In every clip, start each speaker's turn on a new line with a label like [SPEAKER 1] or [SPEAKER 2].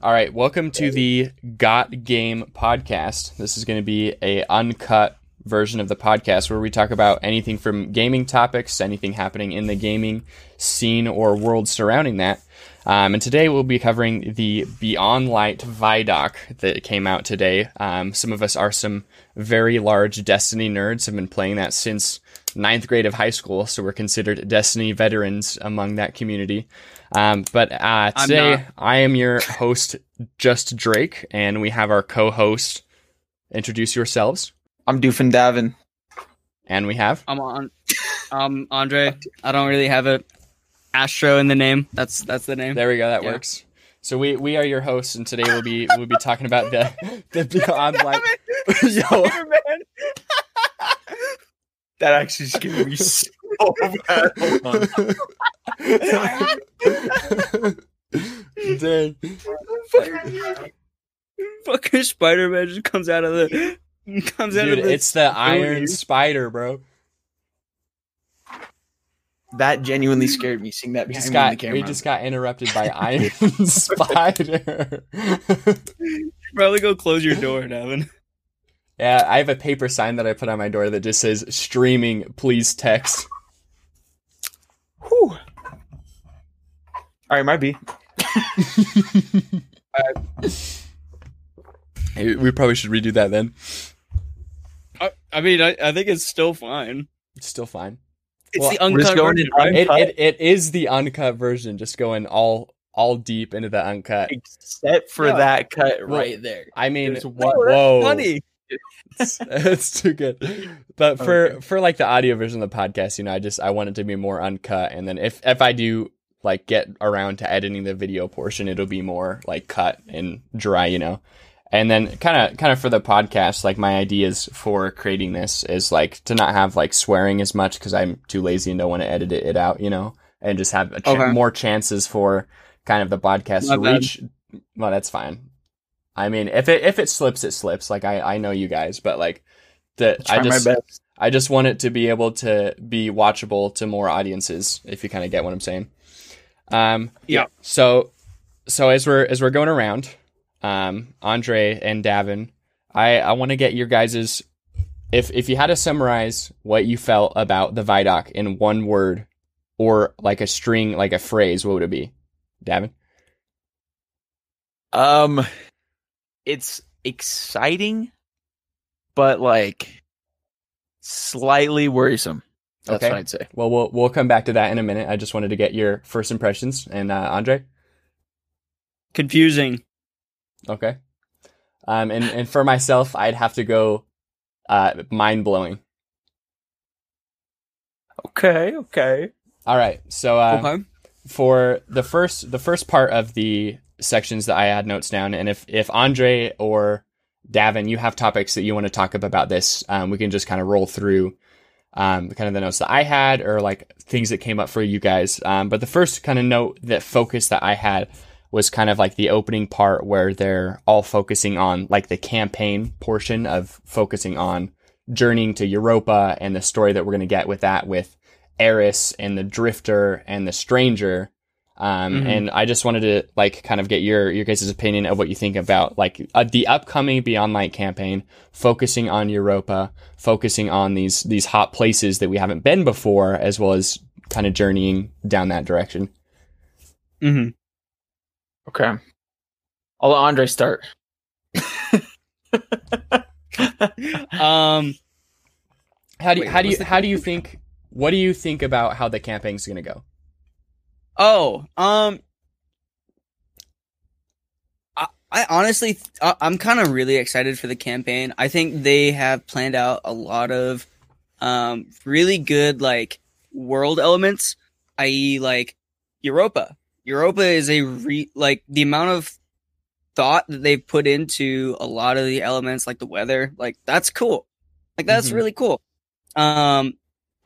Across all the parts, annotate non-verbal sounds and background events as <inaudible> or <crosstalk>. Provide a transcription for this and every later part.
[SPEAKER 1] All right, welcome to the Got Game podcast. This is going to be a uncut version of the podcast where we talk about anything from gaming topics, anything happening in the gaming scene or world surrounding that. Um, and today we'll be covering the Beyond Light Vidoc that came out today. Um, some of us are some very large Destiny nerds, have been playing that since ninth grade of high school, so we're considered Destiny veterans among that community. Um, but uh, today I am your host, Just Drayk, and we have our co-host. Introduce yourselves.
[SPEAKER 2] I'm Doofin Davin.
[SPEAKER 1] And we have.
[SPEAKER 3] I'm on. Um, Andre. <laughs> I don't really have a Astro in the name. That's that's the name.
[SPEAKER 1] There we go. That
[SPEAKER 3] Yeah.
[SPEAKER 1] works. So we we are your hosts, and today we'll be we'll be talking about the <laughs> the Beyond Light. <laughs> Yo,
[SPEAKER 2] That actually scared me so bad. Hold on.
[SPEAKER 1] Dang.
[SPEAKER 3] Fucking Spider Man just comes out of the comes out of the.
[SPEAKER 1] it's the Iron. Spider, bro.
[SPEAKER 2] That genuinely <laughs> scared me seeing that behind
[SPEAKER 1] just
[SPEAKER 2] me
[SPEAKER 1] got
[SPEAKER 2] the camera.
[SPEAKER 1] we just got interrupted by <laughs> Iron <laughs> Spider.
[SPEAKER 3] Probably go close your door, Devin.
[SPEAKER 1] yeah, I have a paper sign that I put on my door that just says "Streaming, please text."
[SPEAKER 2] Whew. All right, might <laughs> be.
[SPEAKER 1] Uh, hey, we probably should redo that then.
[SPEAKER 3] I, I mean, I, I think it's still fine.
[SPEAKER 1] It's still fine.
[SPEAKER 3] It's
[SPEAKER 1] Well,
[SPEAKER 3] the uncut version,
[SPEAKER 2] in
[SPEAKER 3] right?
[SPEAKER 1] It,
[SPEAKER 2] Uncut?
[SPEAKER 1] it it is the uncut version, just going all all deep into the uncut.
[SPEAKER 2] Except for
[SPEAKER 3] Yeah.
[SPEAKER 2] that cut
[SPEAKER 1] Well,
[SPEAKER 2] right there.
[SPEAKER 1] I mean,
[SPEAKER 2] There's
[SPEAKER 3] No,
[SPEAKER 2] one.
[SPEAKER 3] that's
[SPEAKER 1] whoa,
[SPEAKER 3] funny.
[SPEAKER 1] It's, <laughs> it's too good. But for
[SPEAKER 2] Okay.
[SPEAKER 1] for like the audio version of the podcast, you know, I just I want it to be more uncut, and then if if I do like get around to editing the video portion, it'll be more like cut and dry, you know. And then kind of kind of for the podcast, like my ideas for creating this is like to not have like swearing as much because I'm too lazy and don't want to edit it, it out, you know, and just have a ch-
[SPEAKER 3] Okay.
[SPEAKER 1] more chances for kind of the podcast
[SPEAKER 3] My
[SPEAKER 1] to
[SPEAKER 3] bad.
[SPEAKER 1] reach. Well, that's fine. I mean, if it if it slips, it slips. Like I I know you guys, but like the I just
[SPEAKER 2] my best.
[SPEAKER 1] I just want it to be able to be watchable to more audiences, if you kind of get what I'm saying. Um,
[SPEAKER 3] Yeah.
[SPEAKER 1] So, so as we're as we're going around, um, Andre and Davin, I I want to get your guys's if if you had to summarize what you felt about the Vidoc in one word or like a string, like a phrase, what would it be, Davin?
[SPEAKER 2] Um, it's exciting, but like slightly worrisome. That's
[SPEAKER 1] Okay.
[SPEAKER 2] what I'd say.
[SPEAKER 1] Well, we'll we'll come back to that in a minute. I just wanted to get your first impressions, and uh, Andre.
[SPEAKER 3] Confusing.
[SPEAKER 1] Okay. Um, and, and for myself, I'd have to go uh, mind blowing.
[SPEAKER 2] Okay, okay.
[SPEAKER 1] All right. So uh,
[SPEAKER 3] okay.
[SPEAKER 1] for the first the first part of the sections that I had notes down, and if if Andre or Davin, you have topics that you want to talk about this, um, we can just kind of roll through um, kind of the notes that I had or like things that came up for you guys. Um, but the first kind of note that focus that I had was kind of like the opening part where they're all focusing on like the campaign portion of focusing on journeying to Europa and the story that we're going to get with that with Eris and the Drifter and the Stranger. Um,
[SPEAKER 3] Mhm.
[SPEAKER 1] And I just wanted to like kind of get your your guys' opinion of what you think about like uh, the upcoming Beyond Light campaign, focusing on Europa, focusing on these these hot places that we haven't been before, as well as kind of journeying down that direction.
[SPEAKER 3] hmm
[SPEAKER 2] Okay. I'll let Andre start. <laughs>
[SPEAKER 3] Um.
[SPEAKER 1] How do you,
[SPEAKER 3] Wait,
[SPEAKER 1] how do you how do you think what do you think about how the campaign's going to go?
[SPEAKER 3] Oh. Um. I, I honestly, I, I'm kind of really excited for the campaign. I think they have planned out a lot of, um, really good like world elements, i.e., like Europa. Europa is a re like the amount of thought that they've put into a lot of the elements, like the weather. Like that's cool. Like that's
[SPEAKER 1] Mhm.
[SPEAKER 3] really cool. Um,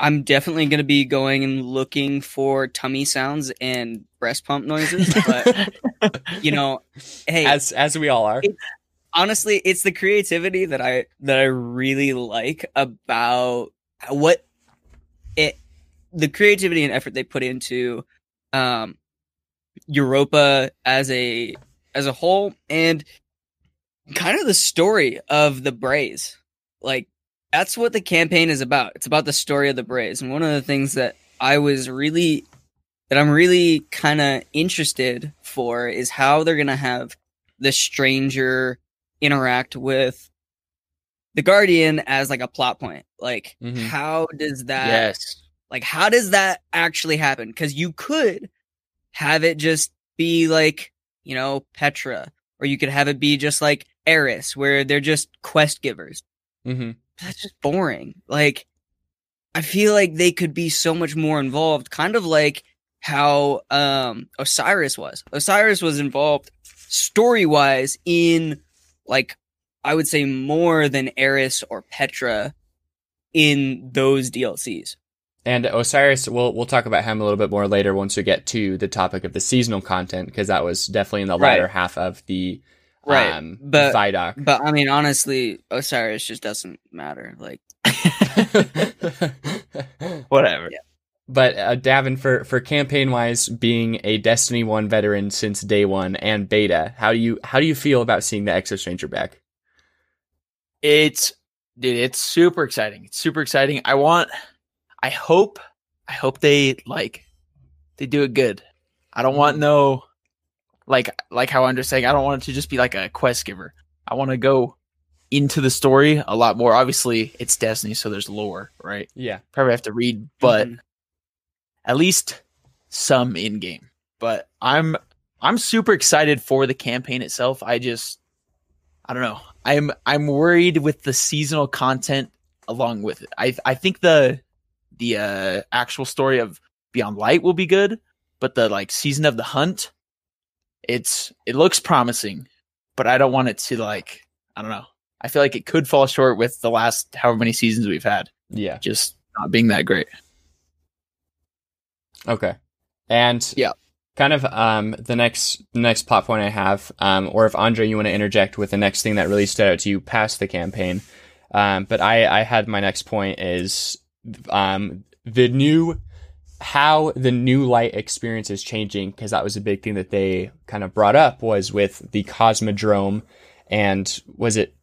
[SPEAKER 3] I'm definitely gonna be going and looking for tummy sounds and breast pump noises, but you know, hey,
[SPEAKER 1] As as we all are.
[SPEAKER 3] honestly, it's the creativity that I that I really like about what it the creativity and effort they put into um Europa as a as a whole and kind of the story of the Brays. Like that's what the campaign is about. It's about the story of the Brays. And one of the things that I was really that I'm really kind of interested for is how they're going to have the stranger interact with the guardian as like a plot point. Like
[SPEAKER 1] Mhm.
[SPEAKER 3] how does that
[SPEAKER 2] yes.
[SPEAKER 3] like, how does that actually happen? Because you could have it just be like, you know, Petra, or you could have it be just like Eris, where they're just quest givers.
[SPEAKER 1] hmm
[SPEAKER 3] That's just boring. Like, I feel like they could be so much more involved, kind of like how um Osiris was. Osiris was involved story wise in like I would say more than Eris or Petra in those DLCs.
[SPEAKER 1] And Osiris, we'll we'll talk about him a little bit more later once we get to the topic of the seasonal content because that was definitely in the
[SPEAKER 3] Right.
[SPEAKER 1] latter half of the
[SPEAKER 3] Right,
[SPEAKER 1] um,
[SPEAKER 3] but-
[SPEAKER 1] Vidoc.
[SPEAKER 3] But I mean, honestly, Osiris just doesn't matter. Like, <laughs> <laughs>
[SPEAKER 2] Whatever.
[SPEAKER 3] Yeah.
[SPEAKER 1] But uh, Davin, for for campaign wise, being a Destiny One veteran since day one and beta, how do you how do you feel about seeing the Exo Stranger back?
[SPEAKER 2] It's dude, it's super exciting. It's super exciting. I want I hope I hope they like they do it good. I don't want no like like how I'm just saying, I don't want it to just be like a quest giver. I want to go into the story a lot more. Obviously, it's Destiny, so there's lore, right?
[SPEAKER 1] Yeah,
[SPEAKER 2] Probably have to read, but
[SPEAKER 3] mhm.
[SPEAKER 2] at least some in game. But I'm I'm super excited for the campaign itself. I just I don't know. I'm I'm worried with the seasonal content along with it. I I think the the uh, actual story of Beyond Light will be good, but the like season of the hunt, it's it looks promising, but I don't want it to like I don't know. I feel like it could fall short with the last however many seasons we've had,
[SPEAKER 1] yeah,
[SPEAKER 2] just not being that great.
[SPEAKER 1] okay. And
[SPEAKER 2] Yeah.
[SPEAKER 1] kind of um the next next plot point I have, um, or if Andre you want to interject with the next thing that really stood out to you past the campaign, um, but I I had my next point is um the new how the new light experience is changing because that was a big thing that they kind of brought up was with the cosmodrome and was it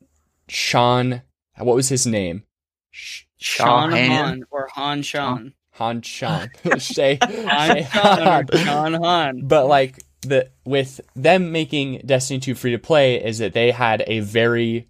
[SPEAKER 1] sean what was his name Sh-
[SPEAKER 3] Sean
[SPEAKER 2] Han.
[SPEAKER 3] Han or Han Sean.
[SPEAKER 1] han sean <laughs> <laughs> say,
[SPEAKER 3] Han Sean
[SPEAKER 1] Han.
[SPEAKER 3] or Sean Han.
[SPEAKER 1] but like the with them making destiny 2 free to play is that they had a very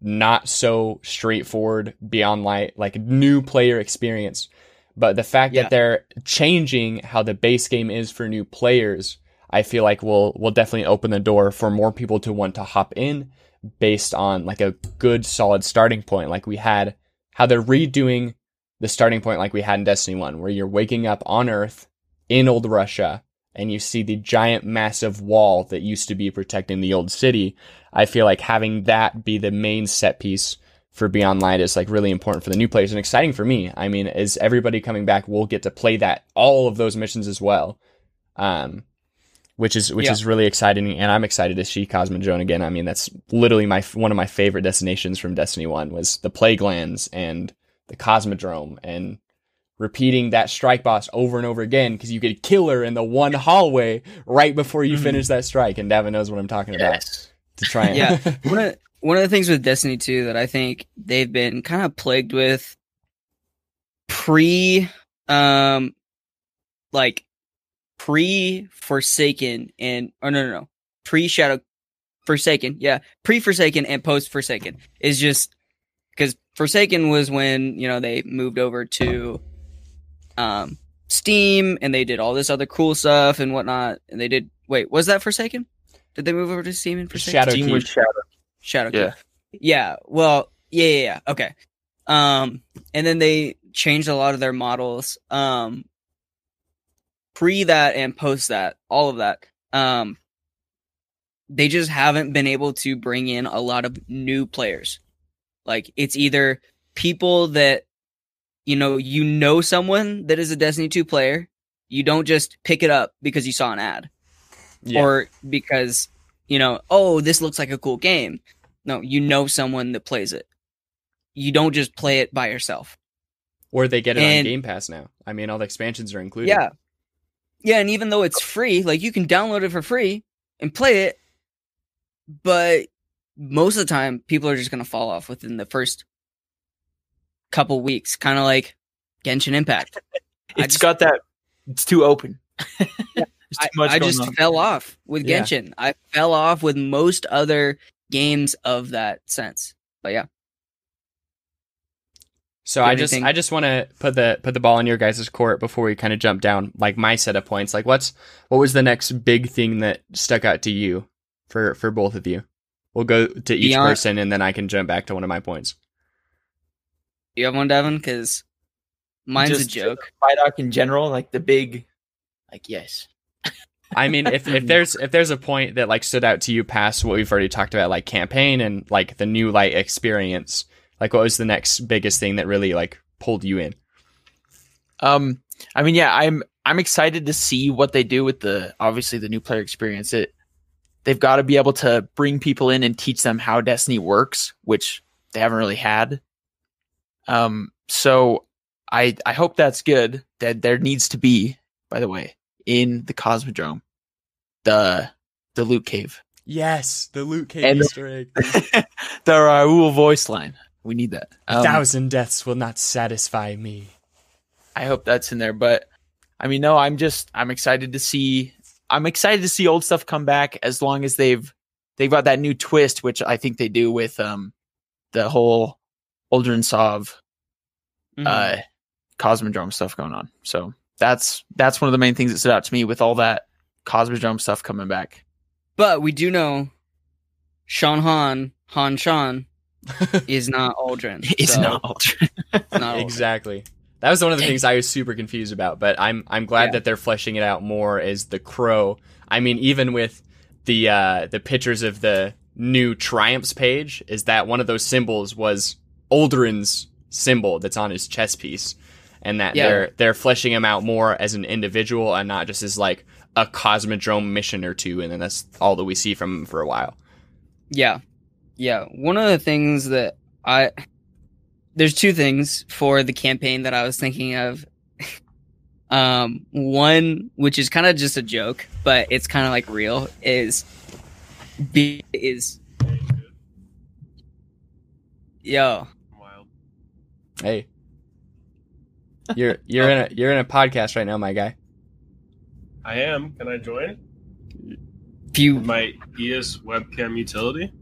[SPEAKER 1] not so straightforward beyond light like new player experience but the fact
[SPEAKER 3] Yeah.
[SPEAKER 1] that they're changing how the base game is for new players i feel like will will definitely open the door for more people to want to hop in based on like a good solid starting point like we had how they're redoing the starting point like we had in destiny 1 where you're waking up on earth in old russia and you see the giant massive wall that used to be protecting the old city i feel like having that be the main set piece for beyond light is like really important for the new players and exciting for me i mean as everybody coming back We'll get to play that all of those missions as well um which is which
[SPEAKER 3] Yeah.
[SPEAKER 1] is really exciting and i'm excited to see cosmodrome again i mean that's literally my one of my favorite destinations from destiny 1 was the plague lands and the cosmodrome and repeating that strike boss over and over again because you could kill her in the one hallway right before you
[SPEAKER 2] Mhm.
[SPEAKER 1] finish that strike and Davin knows what i'm talking about to try and
[SPEAKER 3] Yeah. <laughs> one of the things with Destiny 2 that I think they've been kind of plagued with pre um like pre Forsaken and oh no no no pre Shadow Forsaken yeah pre Forsaken and post Forsaken is just because Forsaken was when you know they moved over to um Steam and they did all this other cool stuff and whatnot and they did wait was that Forsaken did they move over to Steam and Forsaken
[SPEAKER 1] Shadow
[SPEAKER 2] Team
[SPEAKER 1] Keep.
[SPEAKER 2] was Shadow.
[SPEAKER 3] Shadow
[SPEAKER 2] Yeah.
[SPEAKER 3] Yeah. Well, yeah, yeah, yeah. Okay. Um, and then they changed a lot of their models. Um, pre that and post that, all of that. Um, they just haven't been able to bring in a lot of new players. Like it's either people that you know you know someone that is a Destiny 2 player. You don't just pick it up because you saw an ad
[SPEAKER 1] Yeah.
[SPEAKER 3] or because you know, oh, this looks like a cool game. No, you know someone that plays it. You don't just play it by yourself.
[SPEAKER 1] or they get it on game pass now i mean all the expansions are included
[SPEAKER 3] Yeah. Yeah, and even though it's free, like you can download it for free and play it, but most of the time, people are just gonna fall off within the first couple weeks, kind of like Genshin Impact. <laughs> I
[SPEAKER 2] It's
[SPEAKER 3] just-
[SPEAKER 2] got that. It's too open. There's <laughs> too
[SPEAKER 3] I,
[SPEAKER 2] much
[SPEAKER 3] I
[SPEAKER 2] going
[SPEAKER 3] just
[SPEAKER 2] on.
[SPEAKER 3] fell off with
[SPEAKER 2] Yeah.
[SPEAKER 3] Genshin. I fell off with most other games of that sense. But yeah,
[SPEAKER 1] So I just I just want to put the put the ball in your guys' court before we kind of jump down like my set of points. Like what's what was the next big thing that stuck out to you for for both of you? We'll go to each
[SPEAKER 3] Beyond-
[SPEAKER 1] person and then I can jump back to one of my points.
[SPEAKER 3] you have one, Devin? Because mine's
[SPEAKER 2] Just
[SPEAKER 3] a joke.
[SPEAKER 2] Vidoc in general, like the big, like yes.
[SPEAKER 1] I mean, if, if <laughs> there's if there's a point that like stood out to you past what we've already talked about, like campaign and like the new light experience, like what was the next biggest thing that really like pulled you in?
[SPEAKER 2] Um, I mean, yeah, I'm I'm excited to see what they do with the obviously the new player experience. It they've got to be able to bring people in and teach them how Destiny works, which they haven't really had. Um, so I I hope that's good. That there needs to be, by the way, in the Cosmodrome, the the loot cave,
[SPEAKER 1] Yes, the Luke cave
[SPEAKER 2] And-
[SPEAKER 1] Easter egg. <laughs>
[SPEAKER 2] the Raoul voice line. We need that.
[SPEAKER 1] A
[SPEAKER 2] Um,
[SPEAKER 1] thousand deaths will not satisfy me.
[SPEAKER 2] I hope that's in there. But I mean, no, I'm just I'm excited to see I'm excited to see old stuff come back as long as they've they've got that new twist, which I think they do with um the whole Uldren Sov
[SPEAKER 3] Mhm.
[SPEAKER 2] uh Cosmodrome stuff going on. So that's that's one of the main things that stood out to me with all that Cosmodrome stuff coming back.
[SPEAKER 3] but we do know Sean Han, Han Sean, <laughs> is not Uldren. <laughs>
[SPEAKER 2] It's
[SPEAKER 3] so
[SPEAKER 2] not Uldren.
[SPEAKER 3] not Uldren.
[SPEAKER 1] exactly. That was one of the things I was super confused about, but I'm I'm glad
[SPEAKER 3] Yeah.
[SPEAKER 1] that they're fleshing it out more as the crow. I mean, even with the uh, the pictures of the new triumphs page, is that one of those symbols was Uldren's symbol that's on his chess piece, and that
[SPEAKER 3] Yeah.
[SPEAKER 1] they're they're fleshing him out more as an individual and not just as like a cosmodrome mission or two, and then that's all that we see from him for a while.
[SPEAKER 3] Yeah. Yeah. One of the things that I there's two things for the campaign that I was thinking of. <laughs> um one which is kind of just a joke, but it's kind of like real is be is yo.
[SPEAKER 1] Hey, you're you're in a you're in a podcast right now, my guy.
[SPEAKER 4] I am. Can I join?
[SPEAKER 3] if you
[SPEAKER 4] My ES webcam utility?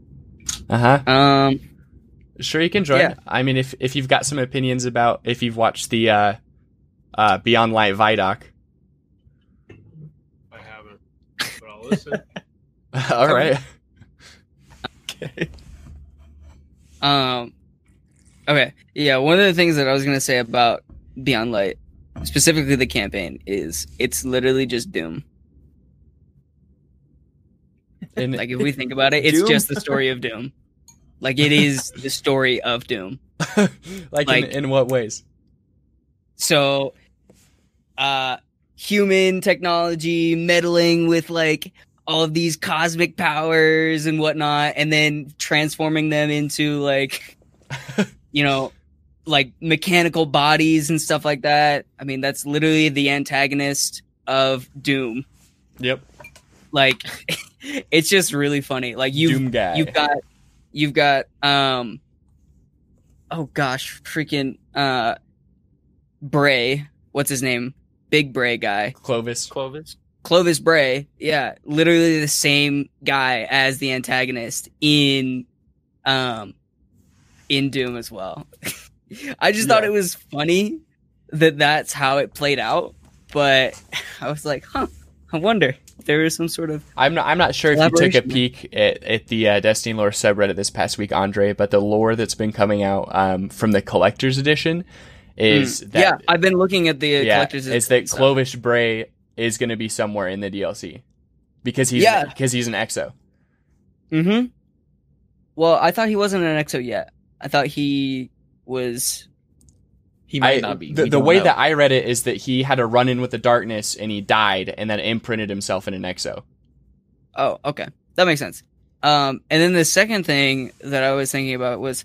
[SPEAKER 1] Uh huh.
[SPEAKER 3] um
[SPEAKER 1] Sure, you can join.
[SPEAKER 3] Yeah.
[SPEAKER 1] I mean, if if you've got some opinions about if you've watched the uh, uh, Beyond Light Vidoc.
[SPEAKER 4] I haven't. But I'll listen. <laughs>
[SPEAKER 1] All right. okay.
[SPEAKER 3] Um. Okay. Yeah. One of the things that I was gonna say about Beyond Light, specifically the campaign, is it's literally just Doom. <laughs>
[SPEAKER 1] And
[SPEAKER 3] Like if we think about it, it's
[SPEAKER 2] Doom?
[SPEAKER 3] just the story of Doom. Like it is <laughs> the story of Doom.
[SPEAKER 1] like, <laughs>
[SPEAKER 3] like-
[SPEAKER 1] in, in what ways?
[SPEAKER 3] So, uh, human technology meddling with like all of these cosmic powers and whatnot, and then transforming them into like, you know, like mechanical bodies and stuff like that. I mean, that's literally the antagonist of Doom.
[SPEAKER 1] Yep.
[SPEAKER 3] Like, <laughs> it's just really funny. Like you you've got, you've got, um, oh gosh, freaking, uh, Bray. What's his name? Big Bray guy.
[SPEAKER 1] Clovis.
[SPEAKER 2] Clovis.
[SPEAKER 3] Clovis Bray. Yeah, literally the same guy as the antagonist in, um, in Doom as well. <laughs> I just thought it was funny that that's how it played out, but <laughs> I was like, huh, I wonder if there is some sort of
[SPEAKER 1] I'm not. I'm not sure if you took a peek at, at the uh, Destiny lore subreddit this past week, Andre. But the lore that's been coming out um, from the collector's edition is
[SPEAKER 3] Mm.
[SPEAKER 1] that
[SPEAKER 3] yeah. I've been looking at the uh,
[SPEAKER 1] yeah,
[SPEAKER 3] collector's.
[SPEAKER 1] is that
[SPEAKER 3] so-
[SPEAKER 1] Clovis Bray is going to be somewhere in the DLC because he's
[SPEAKER 3] Yeah.
[SPEAKER 1] because he's an EXO.
[SPEAKER 3] Mm-hmm. Well, I thought he wasn't an EXO yet. I thought he was.
[SPEAKER 2] He might
[SPEAKER 1] I-
[SPEAKER 2] not be.
[SPEAKER 1] The, the way
[SPEAKER 2] know.
[SPEAKER 1] that I read it is that he had a run in with the darkness and he died and then imprinted himself in an EXO.
[SPEAKER 3] Oh, okay, that makes sense. Um, and then the second thing that I was thinking about was,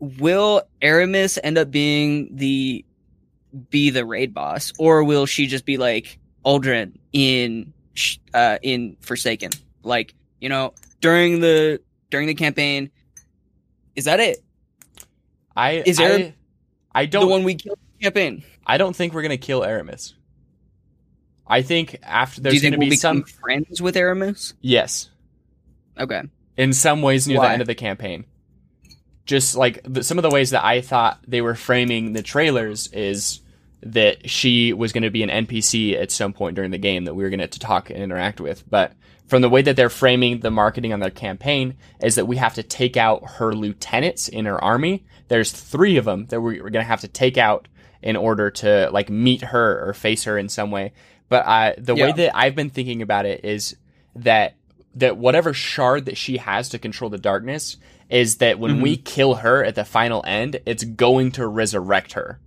[SPEAKER 3] will Eramis end up being the be the raid boss, or will she just be like Uldren in uh in Forsaken? Like you know, during the during the campaign. Is that it?
[SPEAKER 1] I
[SPEAKER 3] Is there-
[SPEAKER 1] I, I don't the
[SPEAKER 3] one we killed in campaign.
[SPEAKER 1] I don't think we're gonna kill Eramis. I think after there's
[SPEAKER 3] think
[SPEAKER 1] gonna
[SPEAKER 3] we'll
[SPEAKER 1] be some
[SPEAKER 3] friends with Eramis?
[SPEAKER 1] yes
[SPEAKER 3] Okay.
[SPEAKER 1] in some ways near
[SPEAKER 3] Why?
[SPEAKER 1] the end of the campaign. Just like the, some of the ways that I thought they were framing the trailers is that she was going to be an NPC at some point during the game that we were going to talk and interact with. But from the way that they're framing the marketing on their campaign is that we have to take out her lieutenants in her army. There's three of them that we- we're going to have to take out in order to like meet her or face her in some way. But uh, the way that I've been thinking about it is that that whatever shard that she has to control the darkness is that when we kill her at the final end, it's going to resurrect her.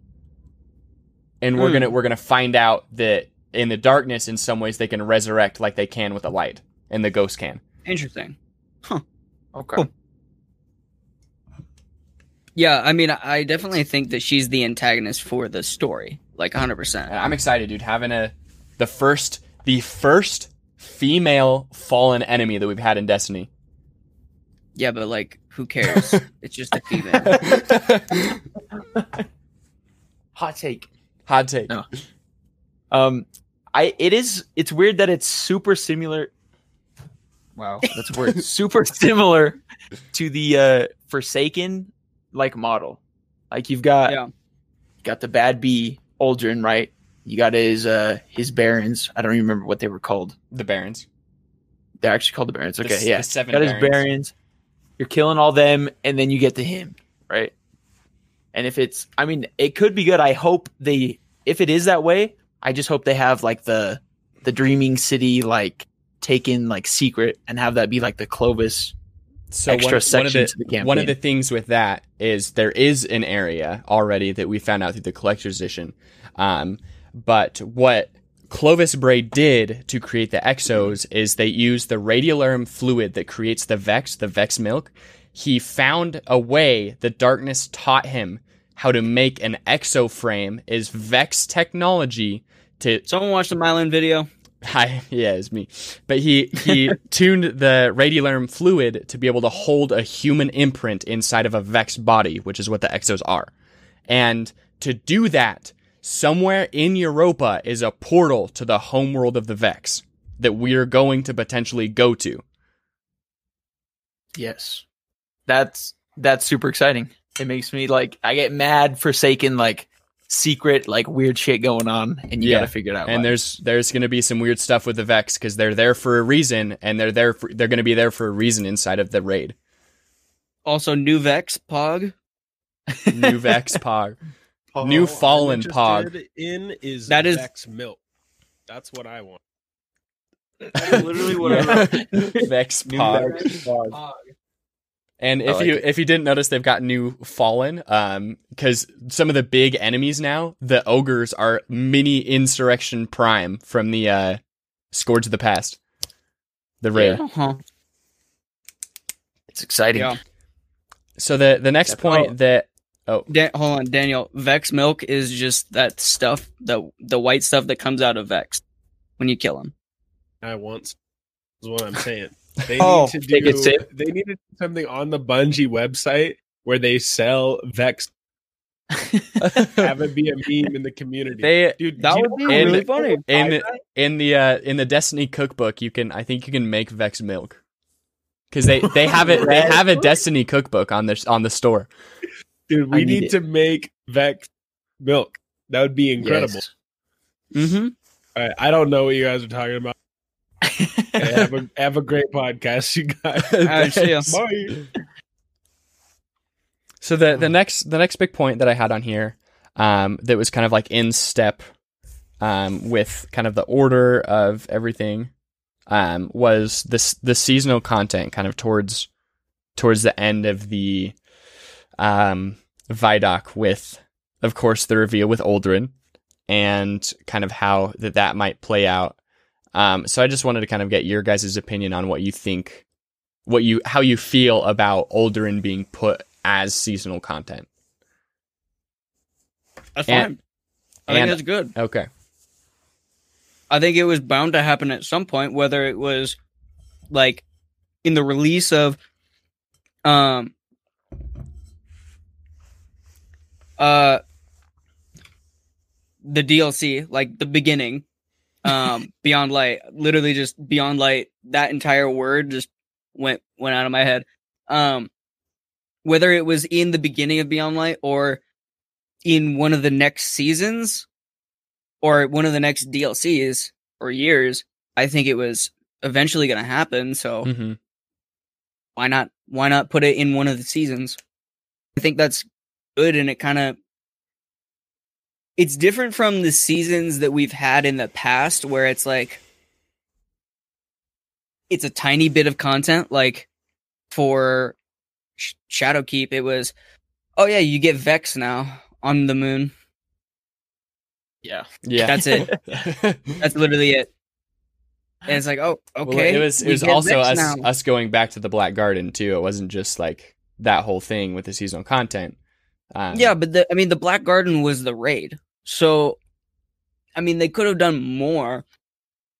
[SPEAKER 1] And we're gonna we're gonna find out that in the darkness, in some ways, they can resurrect like they can with the light, and the ghost can.
[SPEAKER 3] Interesting. Huh.
[SPEAKER 2] Okay.
[SPEAKER 3] Cool. Yeah, I mean, I definitely think that she's the antagonist for the story, like 100%.
[SPEAKER 1] I'm excited, dude. Having a the first the first female fallen enemy that we've had in Destiny.
[SPEAKER 3] Yeah, but like, who cares? <laughs> it's just a female. <laughs>
[SPEAKER 2] Hot take.
[SPEAKER 1] Hot take.
[SPEAKER 2] No. Um, I it is it's weird that it's super similar. Wow, <laughs> that's a word. super similar to the uh Forsaken like model. Like you've got
[SPEAKER 3] Yeah.
[SPEAKER 2] you got the bad bee Uldren, right? You got his uh his barons. I don't even remember what they were called.
[SPEAKER 1] The Barons.
[SPEAKER 2] They're actually called the barons. Okay,
[SPEAKER 1] s-
[SPEAKER 2] yeah.
[SPEAKER 1] the seven
[SPEAKER 2] got his
[SPEAKER 1] barons.
[SPEAKER 2] barons. You're killing all them, and then you get to him, right? And if it's, I mean, it could be good. I hope they, if it is that way, I just hope they have like the the dreaming city like taken like secret and have that be like the Clovis.
[SPEAKER 1] so
[SPEAKER 2] extra
[SPEAKER 1] one, one of
[SPEAKER 2] section
[SPEAKER 1] the,
[SPEAKER 2] to the
[SPEAKER 1] one of the things with that is there is an area already that we found out through the collector's edition um, but what clovis bray did to create the exos is they used the radiolarium fluid that creates the vex the vex milk he found a way the darkness taught him how to make an exo frame is vex technology to
[SPEAKER 3] Someone watched the Myelin video. <laughs>
[SPEAKER 1] Hi, yeah, it's me. But he he <laughs> tuned the radiolarium fluid to be able to hold a human imprint inside of a Vex body, which is what the exos are. And to do that, somewhere in Europa is a portal to the homeworld of the Vex that we're going to potentially go to.
[SPEAKER 2] Yes, that's that's super exciting. It makes me like I get mad Forsaken like secret like weird shit going on, and you
[SPEAKER 1] Yeah.
[SPEAKER 2] got to figure it out.
[SPEAKER 1] And
[SPEAKER 2] why.
[SPEAKER 1] there's there's going to be some weird stuff with the Vex because they're there for a reason, and they're there for, they're going to be there for a reason inside of the raid.
[SPEAKER 3] Also, New Vex, Pog.
[SPEAKER 1] New Vex <laughs> Pog. New
[SPEAKER 4] I'm
[SPEAKER 1] fallen pog.
[SPEAKER 4] interested In is
[SPEAKER 3] That is-
[SPEAKER 4] Vex milk. That's what I want.
[SPEAKER 3] That's <laughs> literally what I wrote.
[SPEAKER 1] Vex Pog. And if
[SPEAKER 2] like
[SPEAKER 1] you
[SPEAKER 2] it.
[SPEAKER 1] if you didn't notice, they've got new fallen. Um, because some of the big enemies now, the ogres are mini insurrection prime from the uh, Scourge of the Past, the raid.
[SPEAKER 3] Uh-huh.
[SPEAKER 2] it's exciting.
[SPEAKER 3] Yeah.
[SPEAKER 1] So the the next
[SPEAKER 2] That's
[SPEAKER 1] point
[SPEAKER 2] all.
[SPEAKER 1] that oh
[SPEAKER 3] Dan- hold on, Daniel. Vex milk is just that stuff, the the white stuff that comes out of Vex when you kill him.
[SPEAKER 4] I once Is what I'm saying. <laughs> They
[SPEAKER 2] Oh,
[SPEAKER 4] need to do. They need to do something on the Bungie website where they sell Vex. <laughs> Have it be a meme in the community.
[SPEAKER 1] they
[SPEAKER 4] Dude,
[SPEAKER 3] That would be
[SPEAKER 4] know
[SPEAKER 1] in-
[SPEAKER 3] really funny.
[SPEAKER 1] in in the uh, in the Destiny cookbook, you can I think you can make Vex milk because they they have it they <laughs> have a Destiny cookbook on this on the store.
[SPEAKER 4] Dude, we
[SPEAKER 2] need
[SPEAKER 4] need, to make Vex milk. That would be incredible.
[SPEAKER 2] Yes.
[SPEAKER 3] Mm-hmm.
[SPEAKER 4] All right, I don't know what you guys are talking about. Hey, have a have a great podcast, you guys. <laughs>
[SPEAKER 3] right, see.
[SPEAKER 4] Bye.
[SPEAKER 1] So the the next the next big point that I had on here, um, that was kind of like in step, um, with kind of the order of everything, um, was this the seasonal content kind of towards towards the end of the, um, Vidoc with, of course, the reveal with Uldren, and kind of how that that might play out. Um, so I just wanted to kind of get your guys' opinion on what you think, what you how you feel about Uldren being put as seasonal content.
[SPEAKER 3] That's
[SPEAKER 1] And-
[SPEAKER 3] fine. I think that's good.
[SPEAKER 1] Okay.
[SPEAKER 3] I think it was bound to happen at some point, whether it was like in the release of um uh the DLC, like the beginning, um, Beyond Light, literally just Beyond Light. That entire word just went went out of my head. Um, whether it was in the beginning of Beyond Light or in one of the next seasons or one of the next DLCs or years, I think it was eventually going to happen. So
[SPEAKER 1] hmm
[SPEAKER 3] why not? Why not put it in one of the seasons? I think that's good, and it kind of it's different from the seasons that we've had in the past, where it's like it's a tiny bit of content. Like for Sh- Shadowkeep, it was oh yeah, you get Vex now on the moon.
[SPEAKER 2] Yeah.
[SPEAKER 1] Yeah,
[SPEAKER 3] That's it. <laughs> That's literally it. And it's like, oh,
[SPEAKER 1] Well,
[SPEAKER 3] okay.
[SPEAKER 1] it was it was also
[SPEAKER 3] Vex
[SPEAKER 1] us
[SPEAKER 3] now.
[SPEAKER 1] us going back to the Black Garden too. It wasn't just like that whole thing with the seasonal content. Um,
[SPEAKER 3] Yeah, but the I mean the Black Garden was the raid. So I mean they could have done more.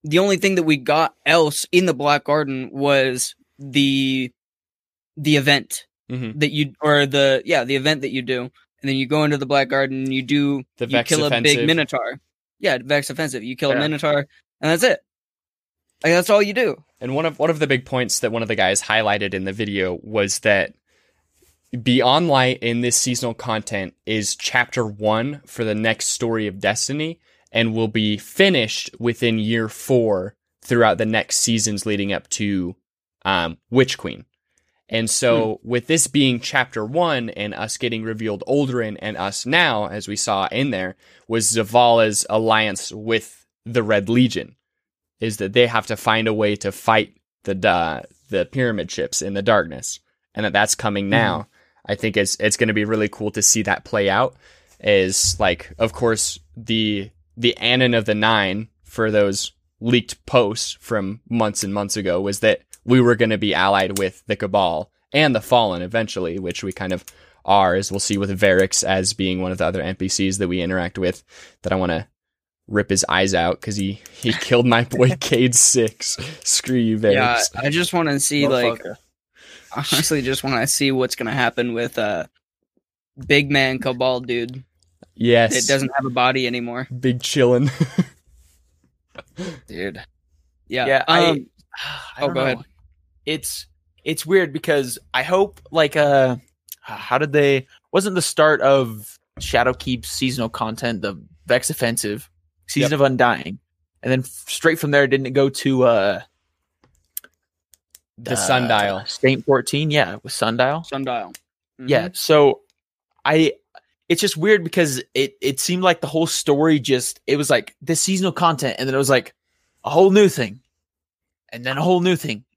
[SPEAKER 3] The only thing that we got else in the Black Garden was the the event
[SPEAKER 1] mhm.
[SPEAKER 3] that you or the yeah, the event that you do. And then you go into the Black Garden and you do
[SPEAKER 1] The
[SPEAKER 3] you kill a big Minotaur. Yeah, Vex offensive. You kill
[SPEAKER 2] Yeah.
[SPEAKER 3] a Minotaur and that's it. Like that's all you do.
[SPEAKER 1] And one of one of the big points that one of the guys highlighted in the video was that Beyond Light in this seasonal content is chapter one for the next story of Destiny and will be finished within year four throughout the next seasons leading up to um, Witch Queen. And so, with this being chapter one and us getting revealed Uldren and us now, as we saw in there, was Zavala's alliance with the Red Legion is that they have to find a way to fight the uh, the pyramid ships in the darkness, and that that's coming now. I think it's it's going to be really cool to see that play out. Is like, of course, the the Anon of the Nine for those leaked posts from months and months ago was that we were going to be allied with the Cabal and the Fallen eventually, which we kind of are, as we'll see with Variks as being one of the other NPCs that we interact with. That I want to rip his eyes out because he he killed my boy <laughs> Cayde Six. Screw you, Variks.
[SPEAKER 3] Yeah, I just want to see like
[SPEAKER 2] Motherfucker.
[SPEAKER 3] Honestly just want to see what's going to happen with uh big man Cabal dude.
[SPEAKER 1] yes,
[SPEAKER 3] It doesn't have a body anymore.
[SPEAKER 1] big chillin'.
[SPEAKER 2] dude.
[SPEAKER 3] Yeah.
[SPEAKER 2] Yeah, I-
[SPEAKER 3] um, <sighs>
[SPEAKER 2] I
[SPEAKER 3] Oh,
[SPEAKER 2] don't
[SPEAKER 3] go
[SPEAKER 2] know.
[SPEAKER 3] ahead.
[SPEAKER 2] It's it's weird because I hope like uh how did they wasn't the start of Shadowkeep's seasonal content the Vex offensive season of Undying and then f- straight from there didn't it go to uh
[SPEAKER 1] the
[SPEAKER 2] uh,
[SPEAKER 1] sundial.
[SPEAKER 2] Saint 14 yeah with Sundial
[SPEAKER 3] Sundial. Mhm.
[SPEAKER 2] Yeah. So I it's just weird because it it seemed like the whole story just it was like this seasonal content and then it was like a whole new thing. And then a whole new thing. <laughs>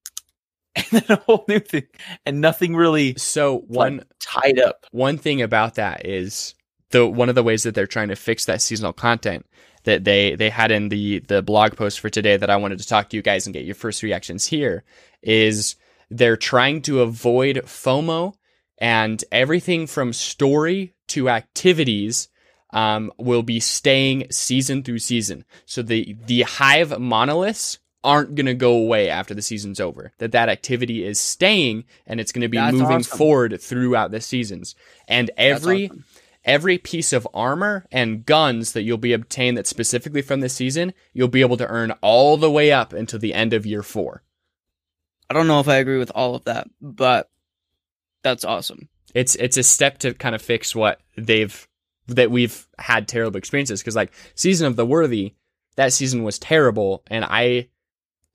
[SPEAKER 2] And then a whole new thing. And nothing really
[SPEAKER 1] So one
[SPEAKER 2] tied up.
[SPEAKER 1] one thing about that is the one of the ways that they're trying to fix that seasonal content that they they had in the the blog post for today that I wanted to talk to you guys and get your first reactions here is they're trying to avoid FOMO and everything from story to activities um, will be staying season through season. So the the hive monoliths aren't going to go away after the season's over. That that activity is staying and it's going to be
[SPEAKER 3] That's
[SPEAKER 1] moving
[SPEAKER 3] awesome.
[SPEAKER 1] forward throughout the seasons. And every
[SPEAKER 3] awesome.
[SPEAKER 1] Every piece of armor and guns that you'll be obtained that's specifically from this season, you'll be able to earn all the way up until the end of year 4.
[SPEAKER 3] I don't know if I agree with all of that, but that's awesome.
[SPEAKER 1] it's it's a step to kind of fix what they've that we've had terrible experiences because like season of the worthy that season was terrible and i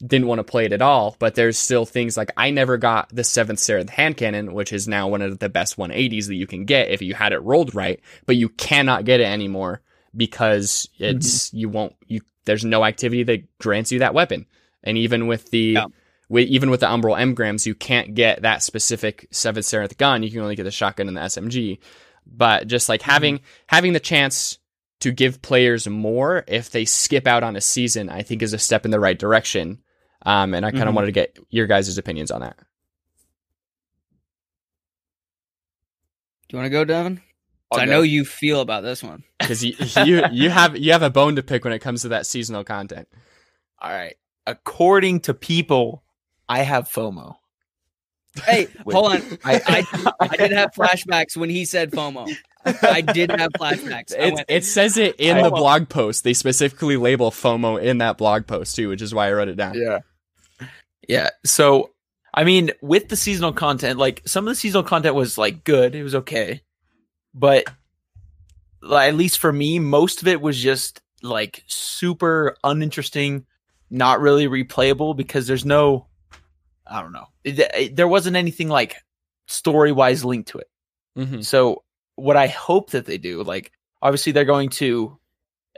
[SPEAKER 1] didn't want to play it at all but there's still things like i never got the seventh Seraph hand cannon which is now one of the best 180s that you can get if you had it rolled right but you cannot get it anymore because it's mm-hmm. you won't you there's no activity that grants you that weapon and even with the
[SPEAKER 3] Yeah.
[SPEAKER 1] with, even with the Umbral Engrams, you can't get that specific Seventh Seraph gun. You can only get the shotgun and the SMG. But just like mm-hmm. having having the chance to give players more if they skip out on a season, I think is a step in the right direction. Um, and I kind of
[SPEAKER 3] Mhm.
[SPEAKER 1] wanted to get your guys' opinions on that.
[SPEAKER 3] Do you want to go, Devin?
[SPEAKER 2] I'll
[SPEAKER 3] I know you feel about this one.
[SPEAKER 1] Because you, <laughs> you you have you have a bone to pick when it comes to that seasonal content.
[SPEAKER 2] All right. According to people, I have FOMO.
[SPEAKER 3] Hey, <laughs>
[SPEAKER 2] Wait.
[SPEAKER 3] hold on. I,
[SPEAKER 2] I, <laughs>
[SPEAKER 3] I did have flashbacks when he said FOMO. I did have flashbacks.
[SPEAKER 1] It,
[SPEAKER 3] went,
[SPEAKER 1] it says it in
[SPEAKER 3] I-
[SPEAKER 1] the blog post. They specifically label FOMO in that blog post too, which is why I wrote it down.
[SPEAKER 2] Yeah. Yeah. So, I mean, with the seasonal content, like some of the seasonal content was like good. It was okay. But like, at least for me, most of it was just like super uninteresting, not really replayable because there's no, I don't know. It- it- there wasn't anything like story wise linked to it.
[SPEAKER 1] hmm
[SPEAKER 2] So, what I hope that they do, like, obviously they're going to,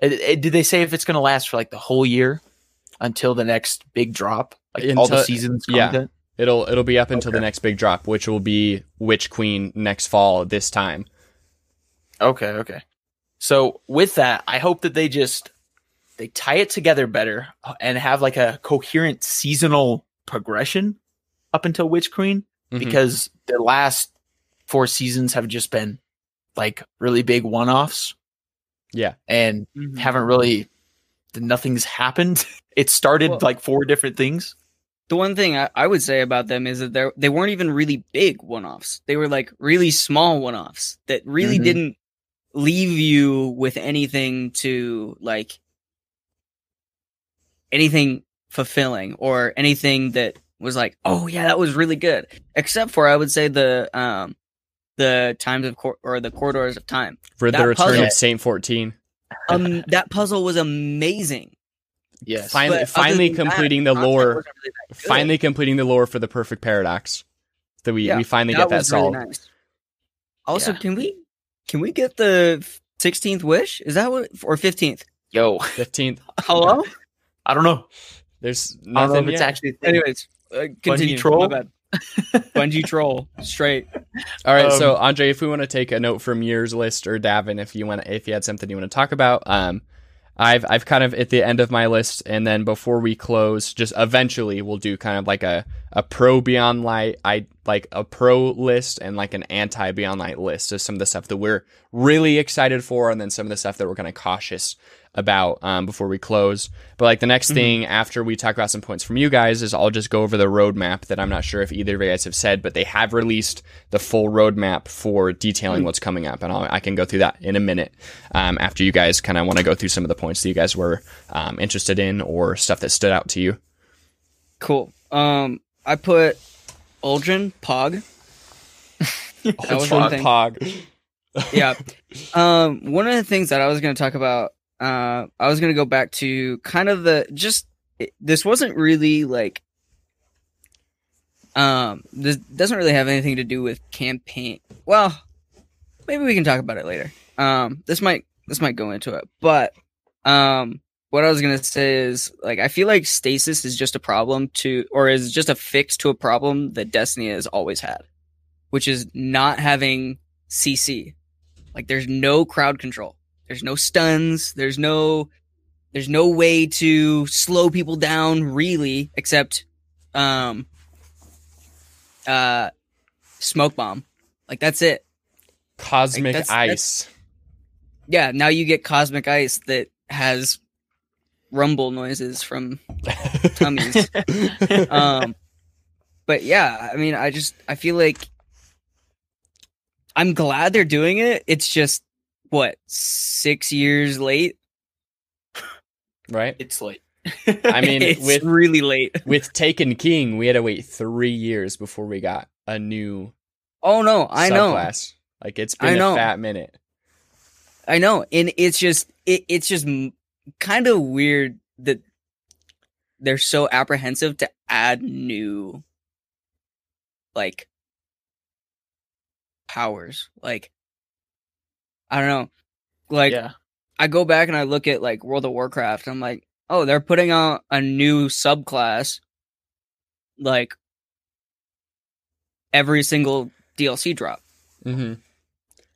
[SPEAKER 2] eh, did they say if it's going to last for like the whole year until the next big drop? Like all the seasons
[SPEAKER 1] yeah.
[SPEAKER 2] content?
[SPEAKER 1] It'll it'll be up until the next big drop, which will be Witch Queen next fall this time.
[SPEAKER 2] Okay, okay. So with that, I hope that they just they tie it together better and have like a coherent seasonal progression up until Witch Queen
[SPEAKER 1] Mhm.
[SPEAKER 2] because the last four seasons have just been like really big one-offs
[SPEAKER 1] Yeah.
[SPEAKER 2] and
[SPEAKER 3] Mhm.
[SPEAKER 2] haven't really nothing's happened. <laughs> It started
[SPEAKER 3] Well-
[SPEAKER 2] like four different things.
[SPEAKER 3] the one thing I, I would say about them is that they they weren't even really big one offs. They were like really small one offs that really
[SPEAKER 2] Mhm.
[SPEAKER 3] didn't leave you with anything to like anything fulfilling or anything that was like, oh yeah, that was really good. Except for I would say the um the times of cor- or the corridors of time.
[SPEAKER 1] For the return
[SPEAKER 3] puzzle-
[SPEAKER 1] of Saint Fourteen.
[SPEAKER 3] Um, that puzzle was amazing.
[SPEAKER 2] Yes.
[SPEAKER 1] Finally, finally
[SPEAKER 3] than that,
[SPEAKER 1] completing the lore.
[SPEAKER 3] really.
[SPEAKER 1] Finally completing the lore for the perfect paradox. That we
[SPEAKER 3] Yeah,
[SPEAKER 1] we finally get that
[SPEAKER 3] was really
[SPEAKER 1] solved.
[SPEAKER 3] nice. Also,
[SPEAKER 2] Yeah.
[SPEAKER 3] can we can we get the sixteenth wish? Is that what or fifteenth?
[SPEAKER 2] Yo,
[SPEAKER 1] Fifteenth. <laughs>
[SPEAKER 3] Hello.
[SPEAKER 2] I don't know.
[SPEAKER 1] There's
[SPEAKER 2] I don't know
[SPEAKER 1] nothing
[SPEAKER 2] if it's
[SPEAKER 1] yet.
[SPEAKER 2] actually.
[SPEAKER 3] Anyways, uh, continue.
[SPEAKER 2] troll?
[SPEAKER 3] My bad. Bungie troll. Straight.
[SPEAKER 1] All right,
[SPEAKER 2] Um,
[SPEAKER 1] so Andre, if we want to take a note from yours list, or Davin, if you want, if you had something you want to talk about, um, I've I've kind of at the end of my list, and then before we close, just eventually we'll do kind of like a a pro Beyond Light, I like a pro list and like an anti Beyond Light list of some of the stuff that we're really excited for, and then some of the stuff that we're kind of cautious about um, before we close. But like the next thing after we talk about some points from you guys is I'll just go over the roadmap that I'm not sure if either of you guys have said, but they have released the full roadmap for detailing what's coming up, and I'll, I can go through that in a minute um, after you guys kind of want to go through some of the points that you guys were um, interested in or stuff that stood out to you.
[SPEAKER 3] Cool. Um, I put Uldren Pog. <laughs> That was one thing.
[SPEAKER 1] Pog.
[SPEAKER 3] yeah. Um, one of the things that I was going to talk about, uh, I was to go back to kind of the just it, this wasn't really like, um, this doesn't really have anything to do with campaign. Well, maybe we can talk about it later. Um, this might this might go into it, but um, what I was gonna say is like I feel like stasis is just a problem to, or is just a fix to a problem that Destiny has always had, which is not having CC. Like there's no crowd control. There's no stuns. There's no there's no way to slow people down really except um uh smoke bomb. Like that's it.
[SPEAKER 1] Cosmic
[SPEAKER 3] that's-
[SPEAKER 1] ice.
[SPEAKER 3] Yeah, now you get cosmic ice that has rumble noises from <laughs> tummies. um but yeah, I mean I just I feel like I'm glad they're doing it. It's just what, 6 years late?
[SPEAKER 1] right?
[SPEAKER 2] It's late.
[SPEAKER 1] I mean, <laughs>
[SPEAKER 3] it's
[SPEAKER 1] with
[SPEAKER 3] really late. <laughs>
[SPEAKER 1] with Taken King, we had to wait three years before we got a new
[SPEAKER 3] Oh no, I know.
[SPEAKER 1] subclass. Like it's
[SPEAKER 3] I
[SPEAKER 1] been
[SPEAKER 3] know.
[SPEAKER 1] a fat minute.
[SPEAKER 3] I know, and it's just it, it's just kind of weird that they're so apprehensive to add new like powers. Like I don't know. Like
[SPEAKER 2] yeah.
[SPEAKER 3] I go back and I look at like World of Warcraft. I'm like, oh, they're putting out a new subclass, like every single DLC drop.
[SPEAKER 1] hmm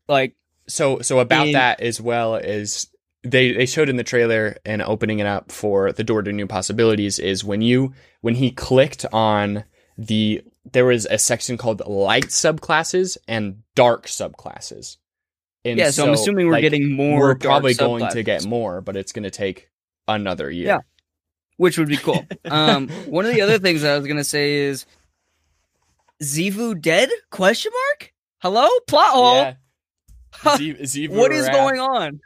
[SPEAKER 3] Like,
[SPEAKER 1] So so about
[SPEAKER 3] In-
[SPEAKER 1] that as well as they they showed in the trailer and opening it up for the door to new possibilities is when you when he clicked on the there was a section called light subclasses and dark subclasses. And
[SPEAKER 3] yeah. So, I'm assuming we're
[SPEAKER 1] like,
[SPEAKER 3] getting more.
[SPEAKER 1] we're probably going to get more, but it's going to take another year.
[SPEAKER 3] Yeah. which would be cool. <laughs> um, one of the other things I was gonna say is, Xivu dead? Question mark? Hello? Plot hole.
[SPEAKER 1] Yeah. Z- Xivu
[SPEAKER 3] what is going on?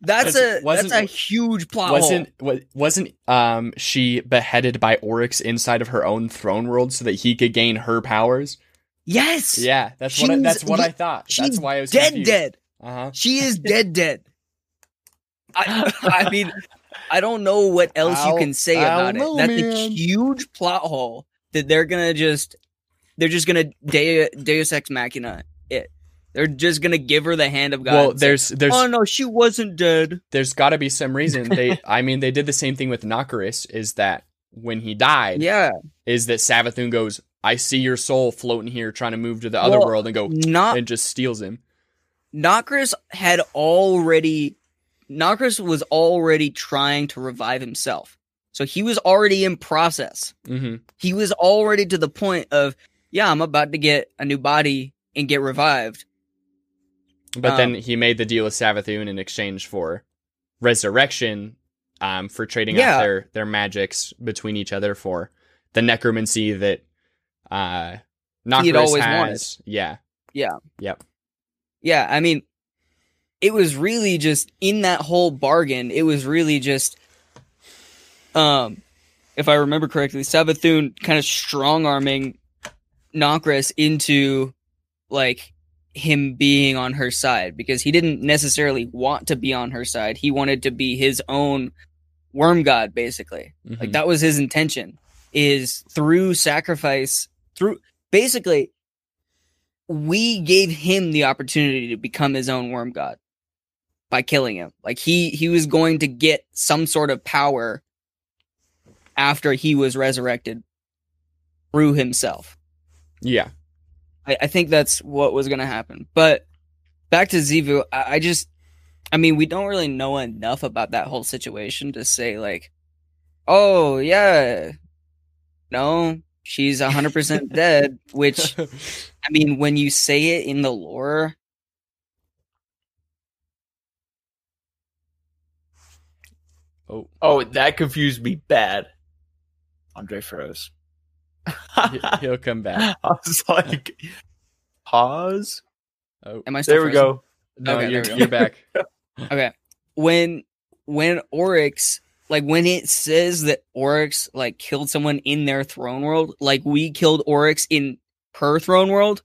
[SPEAKER 3] That's a that's a huge plot
[SPEAKER 1] Wasn't
[SPEAKER 3] hole.
[SPEAKER 1] wa- wasn't um she beheaded by Oryx inside of her own throne world so that he could gain her powers?
[SPEAKER 3] Yes.
[SPEAKER 1] Yeah, that's what I, that's what I thought.
[SPEAKER 3] She's
[SPEAKER 1] That's why I was
[SPEAKER 3] dead.
[SPEAKER 1] confused.
[SPEAKER 3] Dead.
[SPEAKER 1] Uh-huh.
[SPEAKER 3] She is dead. Dead. <laughs> I I mean, I don't know what else you can say
[SPEAKER 1] I
[SPEAKER 3] about
[SPEAKER 1] don't
[SPEAKER 3] it.
[SPEAKER 1] know,
[SPEAKER 3] That's a huge plot hole that they're gonna just they're just gonna Deus, Deus Ex Machina it. They're just gonna give her the hand of God.
[SPEAKER 1] Well,
[SPEAKER 3] and say,
[SPEAKER 1] there's there's
[SPEAKER 3] oh no, she wasn't dead.
[SPEAKER 1] there's got to be some reason <laughs> they I mean they did the same thing with Nokris is that when he died
[SPEAKER 3] Yeah,
[SPEAKER 1] is that Savathun goes I see your soul floating here trying to move to the other
[SPEAKER 3] Well,
[SPEAKER 1] world and go
[SPEAKER 3] not
[SPEAKER 1] and just steals him.
[SPEAKER 3] Nokris had already Nokris was already trying to revive himself. So he was already in process.
[SPEAKER 1] hmm
[SPEAKER 3] He was already to the point of, yeah, I'm about to get a new body and get revived.
[SPEAKER 1] But
[SPEAKER 3] Um,
[SPEAKER 1] then he made the deal with Savathun in exchange for resurrection, um, for trading
[SPEAKER 3] Yeah.
[SPEAKER 1] out their their magics between each other for the necromancy that uh
[SPEAKER 3] He had
[SPEAKER 1] Nokris
[SPEAKER 3] always wanted.
[SPEAKER 1] has. Yeah.
[SPEAKER 3] Yeah.
[SPEAKER 1] Yep.
[SPEAKER 3] Yeah, I mean, it was really just in that whole bargain, it was really just um if I remember correctly, Savathun kind of strong arming Nokris into like him being on her side because he didn't necessarily want to be on her side. He wanted to be his own worm god basically. Like
[SPEAKER 1] Mhm.
[SPEAKER 3] that was his intention is through sacrifice through basically we gave him the opportunity to become his own worm god by killing him. Like he he was going to get some sort of power after he was resurrected through himself.
[SPEAKER 1] Yeah.
[SPEAKER 3] I, I think that's what was going to happen. But back to Xivu, I, I just, I mean, we don't really know enough about that whole situation to say like, oh yeah, no, she's hundred percent dead. Which <laughs> I mean, when you say it in the lore,
[SPEAKER 1] oh,
[SPEAKER 2] Oh, that confused me bad. Andre froze.
[SPEAKER 1] he- he'll come back. <laughs>
[SPEAKER 2] I was like, pause.
[SPEAKER 1] Oh,
[SPEAKER 3] am I still?
[SPEAKER 2] There we
[SPEAKER 3] frozen?
[SPEAKER 2] go.
[SPEAKER 1] no,
[SPEAKER 3] Okay,
[SPEAKER 1] you're,
[SPEAKER 3] there we go.
[SPEAKER 1] you're back. <laughs>
[SPEAKER 3] Okay. When when Oryx like when it says that Oryx like killed someone in their throne world, like we killed Oryx in her throne world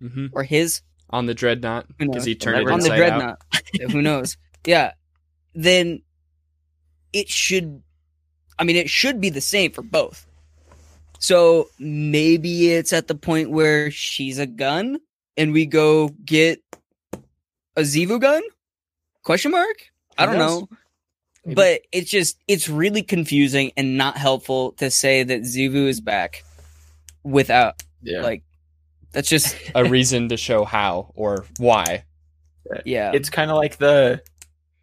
[SPEAKER 1] hmm
[SPEAKER 3] or his
[SPEAKER 1] On the dreadnought because he turned it
[SPEAKER 3] on the
[SPEAKER 1] inside out.
[SPEAKER 3] dreadnought. Who knows? Yeah. Then it should I mean it should be the same for both. So maybe it's at the point where she's a gun and we go get a Xivu gun? Question mark? I don't know.
[SPEAKER 1] Maybe.
[SPEAKER 3] But it's just it's really confusing and not helpful to say that Xivu is back without
[SPEAKER 2] Yeah.
[SPEAKER 3] like that's just <laughs>
[SPEAKER 1] a reason to show how or why.
[SPEAKER 3] yeah.
[SPEAKER 2] it's kind of like the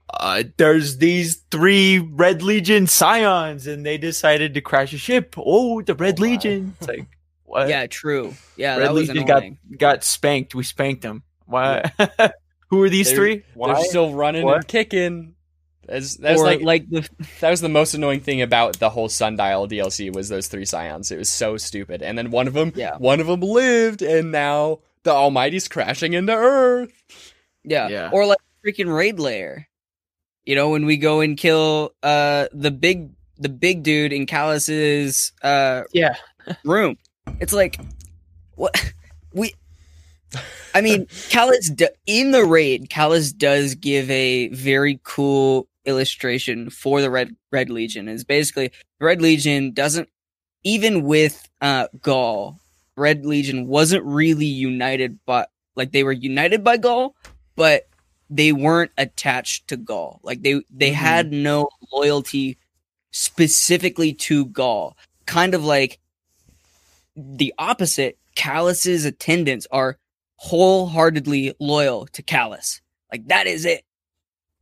[SPEAKER 2] uh, there's these three Red Legion scions, and they decided to crash a ship. Oh, the Red
[SPEAKER 1] Oh, my.
[SPEAKER 2] Legion! It's like what?
[SPEAKER 3] yeah, true. Yeah,
[SPEAKER 2] Red
[SPEAKER 3] that was
[SPEAKER 2] Legion got got spanked. We spanked them. Why? <laughs> Who are these
[SPEAKER 1] They're-
[SPEAKER 2] three? Why?
[SPEAKER 1] They're still running
[SPEAKER 2] What?
[SPEAKER 1] and kicking. That's, that's
[SPEAKER 3] or
[SPEAKER 1] like,
[SPEAKER 3] like the
[SPEAKER 1] that was the most annoying thing about the whole Sundial DLC was those three scions. It was so stupid. And then one of them,
[SPEAKER 3] Yeah.
[SPEAKER 1] one of them lived, and now the Almighty's crashing into Earth.
[SPEAKER 3] Yeah.
[SPEAKER 2] Yeah.
[SPEAKER 3] Or like freaking raid layer. You know, when we go and kill uh the big the big dude in Calus's uh
[SPEAKER 2] yeah.
[SPEAKER 3] room. It's like what we I mean, <laughs> Calus do, in the raid, Calus does give a very cool illustration for the Red Red Legion. Is basically the Red Legion doesn't even with uh Ghaul, Red Legion wasn't really united but like they were united by Ghaul, but they weren't attached to Ghaul. Like they they
[SPEAKER 1] Mhm.
[SPEAKER 3] had no loyalty specifically to Ghaul. Kind of like the opposite. Calus's attendants are wholeheartedly loyal to Calus. Like that is it.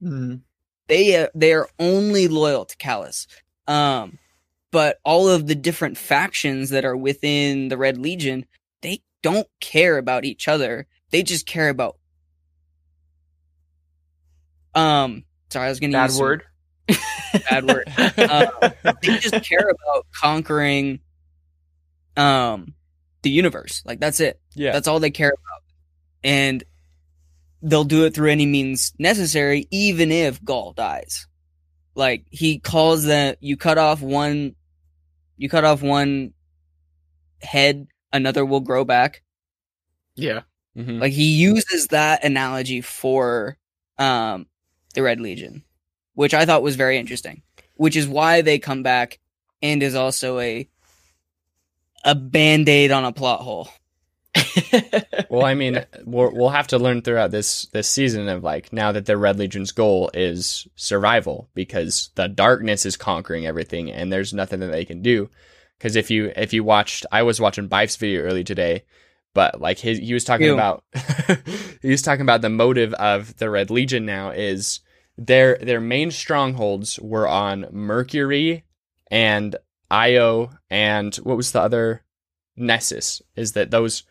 [SPEAKER 2] Mm.
[SPEAKER 3] They uh, they are only loyal to Calus. Um, but all of the different factions that are within the Red Legion, they don't care about each other. They just care about. Um, sorry, I was gonna
[SPEAKER 2] Bad
[SPEAKER 3] use some
[SPEAKER 2] word. <laughs>
[SPEAKER 3] bad word. Uh, they just care about conquering um the universe. Like that's it.
[SPEAKER 1] Yeah.
[SPEAKER 3] That's all they care about. And they'll do it through any means necessary, even if Ghaul dies. Like he calls that you cut off one you cut off one head, another will grow back.
[SPEAKER 2] Yeah.
[SPEAKER 1] Mhm.
[SPEAKER 3] Like he uses that analogy for um the Red Legion, which I thought was very interesting. Which is why they come back and is also a a band-aid on a plot hole. <laughs>
[SPEAKER 1] well, I mean, we'll, we'll have to learn throughout this this season of like now that the Red Legion's goal is survival because the darkness is conquering everything and there's nothing that they can do. Because if you if you watched, I was watching Byf's video early today, but like his he was talking
[SPEAKER 3] Ew.
[SPEAKER 1] about <laughs> he was talking about the motive of the Red Legion now is their their main strongholds were on Mercury and Io and what was the other Nessus is that those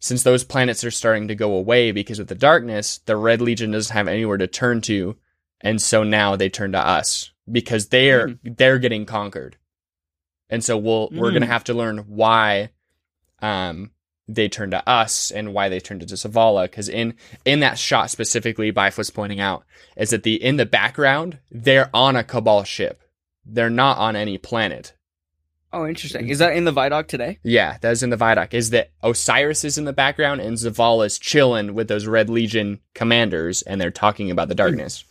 [SPEAKER 1] since those planets are starting to go away because of the darkness, the Red Legion doesn't have anywhere to turn to, and so now they turn to us because they're they're getting conquered, and so we'll we're gonna
[SPEAKER 3] Mm.
[SPEAKER 1] have to learn why, um, they turn to us and why they turned to Zavala. because in in that shot specifically, Byf was pointing out is that the in the background they're on a Cabal ship, they're not on any planet.
[SPEAKER 3] Oh, interesting. Mm-hmm. Is that in the Vidoc today?
[SPEAKER 1] Yeah, that is in the Vidoc. Is that Osiris is in the background and Zavala's chilling with those Red Legion commanders, and they're talking about the hmm. darkness.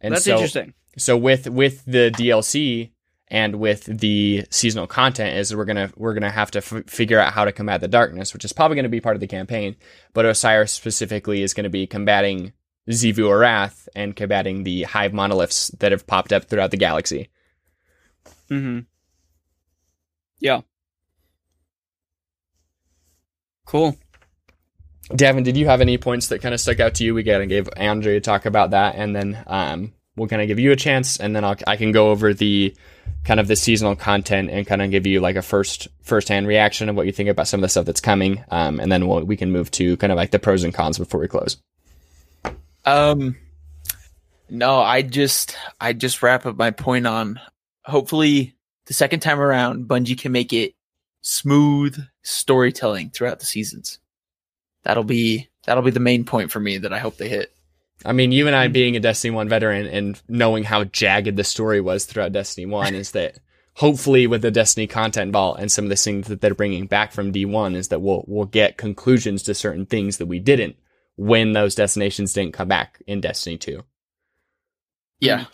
[SPEAKER 1] And
[SPEAKER 3] That's
[SPEAKER 1] so,
[SPEAKER 3] interesting.
[SPEAKER 1] so with with the DLC and with the seasonal content, is we're gonna we're gonna have to f- figure out how to combat the darkness, which is probably gonna be part of the campaign. But Osiris specifically is gonna be combating Xivu Arath and combating the hive monoliths that have popped up throughout the galaxy.
[SPEAKER 3] Mm-hmm. Yeah. Cool.
[SPEAKER 1] Davin, did you have any points that kind of stuck out to you? We gotta gave Andre a talk about that, and then um, we'll kind of give you a chance, and then I'll, I can go over the kind of the seasonal content and kind of give you like a first first hand reaction of what you think about some of the stuff that's coming, um, and then we'll, we can move to kind of like the pros and cons before we close.
[SPEAKER 2] Um, no, I just I just wrap up my point on. Hopefully, the second time around, Bungie can make it smooth storytelling throughout the seasons. That'll be that'll be the main point for me that I hope they hit.
[SPEAKER 1] I mean, you and I mm. being a Destiny One veteran and knowing how jagged the story was throughout Destiny One is that hopefully with the Destiny content vault and some of the things that they're bringing back from D one is that we'll we'll get conclusions to certain things that we didn't when those destinations didn't come back in Destiny two.
[SPEAKER 2] Yeah.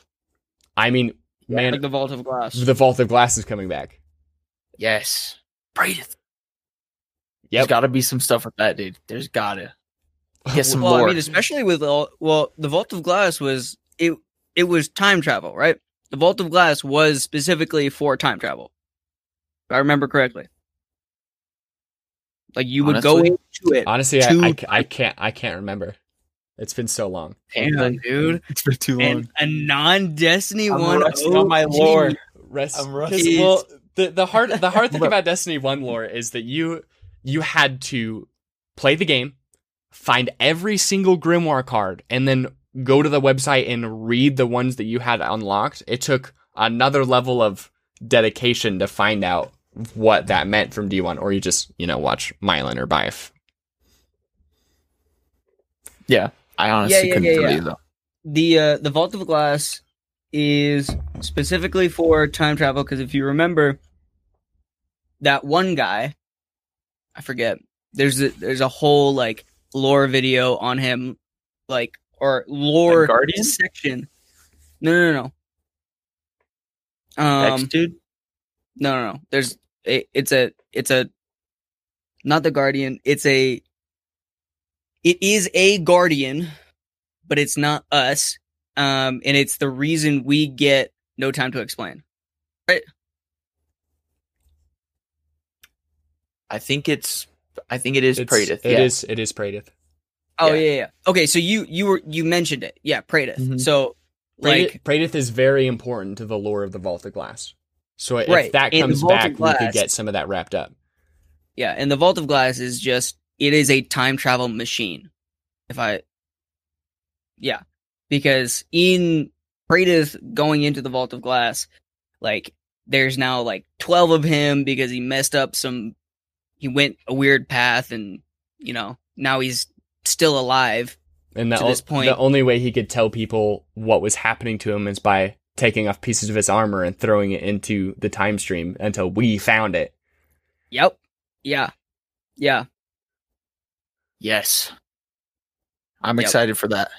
[SPEAKER 1] I mean, man,
[SPEAKER 3] like the Vault of Glass.
[SPEAKER 1] the Vault of Glass is coming back.
[SPEAKER 2] Yes. Praedyth.
[SPEAKER 1] Yep.
[SPEAKER 2] There's got to be some stuff with that, dude. There's gotta <laughs> get some
[SPEAKER 3] well,
[SPEAKER 2] more.
[SPEAKER 3] I mean, especially with all well, the Vault of Glass was it. It was time travel, right? The Vault of Glass was specifically for time travel. If I remember correctly. Like you would go
[SPEAKER 2] Honestly?
[SPEAKER 3] into it,
[SPEAKER 1] Honestly, I, I, I can't I can't remember. It's been so long.
[SPEAKER 3] Damn, dude,
[SPEAKER 2] It's been too
[SPEAKER 3] and a non-Destiny
[SPEAKER 2] I'm
[SPEAKER 3] one.
[SPEAKER 2] rusting on my
[SPEAKER 3] OG.
[SPEAKER 2] lore.
[SPEAKER 1] Rest,
[SPEAKER 2] I'm
[SPEAKER 1] 'cause,
[SPEAKER 2] rusty.
[SPEAKER 1] well, the the hard the hard <laughs> thing about Destiny One lore is that you you had to play the game, find every single Grimoire card, and then go to the website and read the ones that you had unlocked. It took another level of dedication to find out what that meant from D one, or you just you know watch Myelin or Byf.
[SPEAKER 2] Yeah. I honestly
[SPEAKER 3] Yeah,
[SPEAKER 2] couldn't tell you though.
[SPEAKER 3] the uh, the Vault of Glass is specifically for time travel because if you remember that one guy, I forget. There's a, there's a whole like lore video on him, like or lore
[SPEAKER 2] The Guardian?
[SPEAKER 3] section. No, no, no. no. Um,
[SPEAKER 2] X dude.
[SPEAKER 3] no, no, no. There's a, it's a it's a not the guardian. It's a it is a guardian, but it's not us. Um, and it's the reason we get no time to explain. Right?
[SPEAKER 2] I think it's. I think it is
[SPEAKER 1] It's-
[SPEAKER 2] Praedyth.
[SPEAKER 1] It
[SPEAKER 2] yeah.
[SPEAKER 1] is- It is Praedyth.
[SPEAKER 3] Oh
[SPEAKER 2] Yeah.
[SPEAKER 3] yeah, yeah. Okay, so you you were you mentioned it. Yeah, Praedyth.
[SPEAKER 2] Mhm.
[SPEAKER 3] So
[SPEAKER 1] Praedyth,
[SPEAKER 3] like
[SPEAKER 1] Praedyth is very important to the lore of the Vault of Glass. So if
[SPEAKER 3] Right,
[SPEAKER 1] that comes
[SPEAKER 3] Vault of
[SPEAKER 1] back, we could get some of that wrapped up.
[SPEAKER 3] yeah, and the Vault of Glass is just it is a time travel machine. If I Yeah. Because in Praedyth going into the Vault of Glass, like there's now like 12 of him because he messed up some he went a weird path and you know now he's still alive
[SPEAKER 1] And the,
[SPEAKER 3] to this point-
[SPEAKER 1] the only way he could tell people what was happening to him is by taking off pieces of his armor and throwing it into the time stream until we found it.
[SPEAKER 3] yep yeah yeah
[SPEAKER 2] Yes. I'm
[SPEAKER 3] Yep.
[SPEAKER 2] excited for that.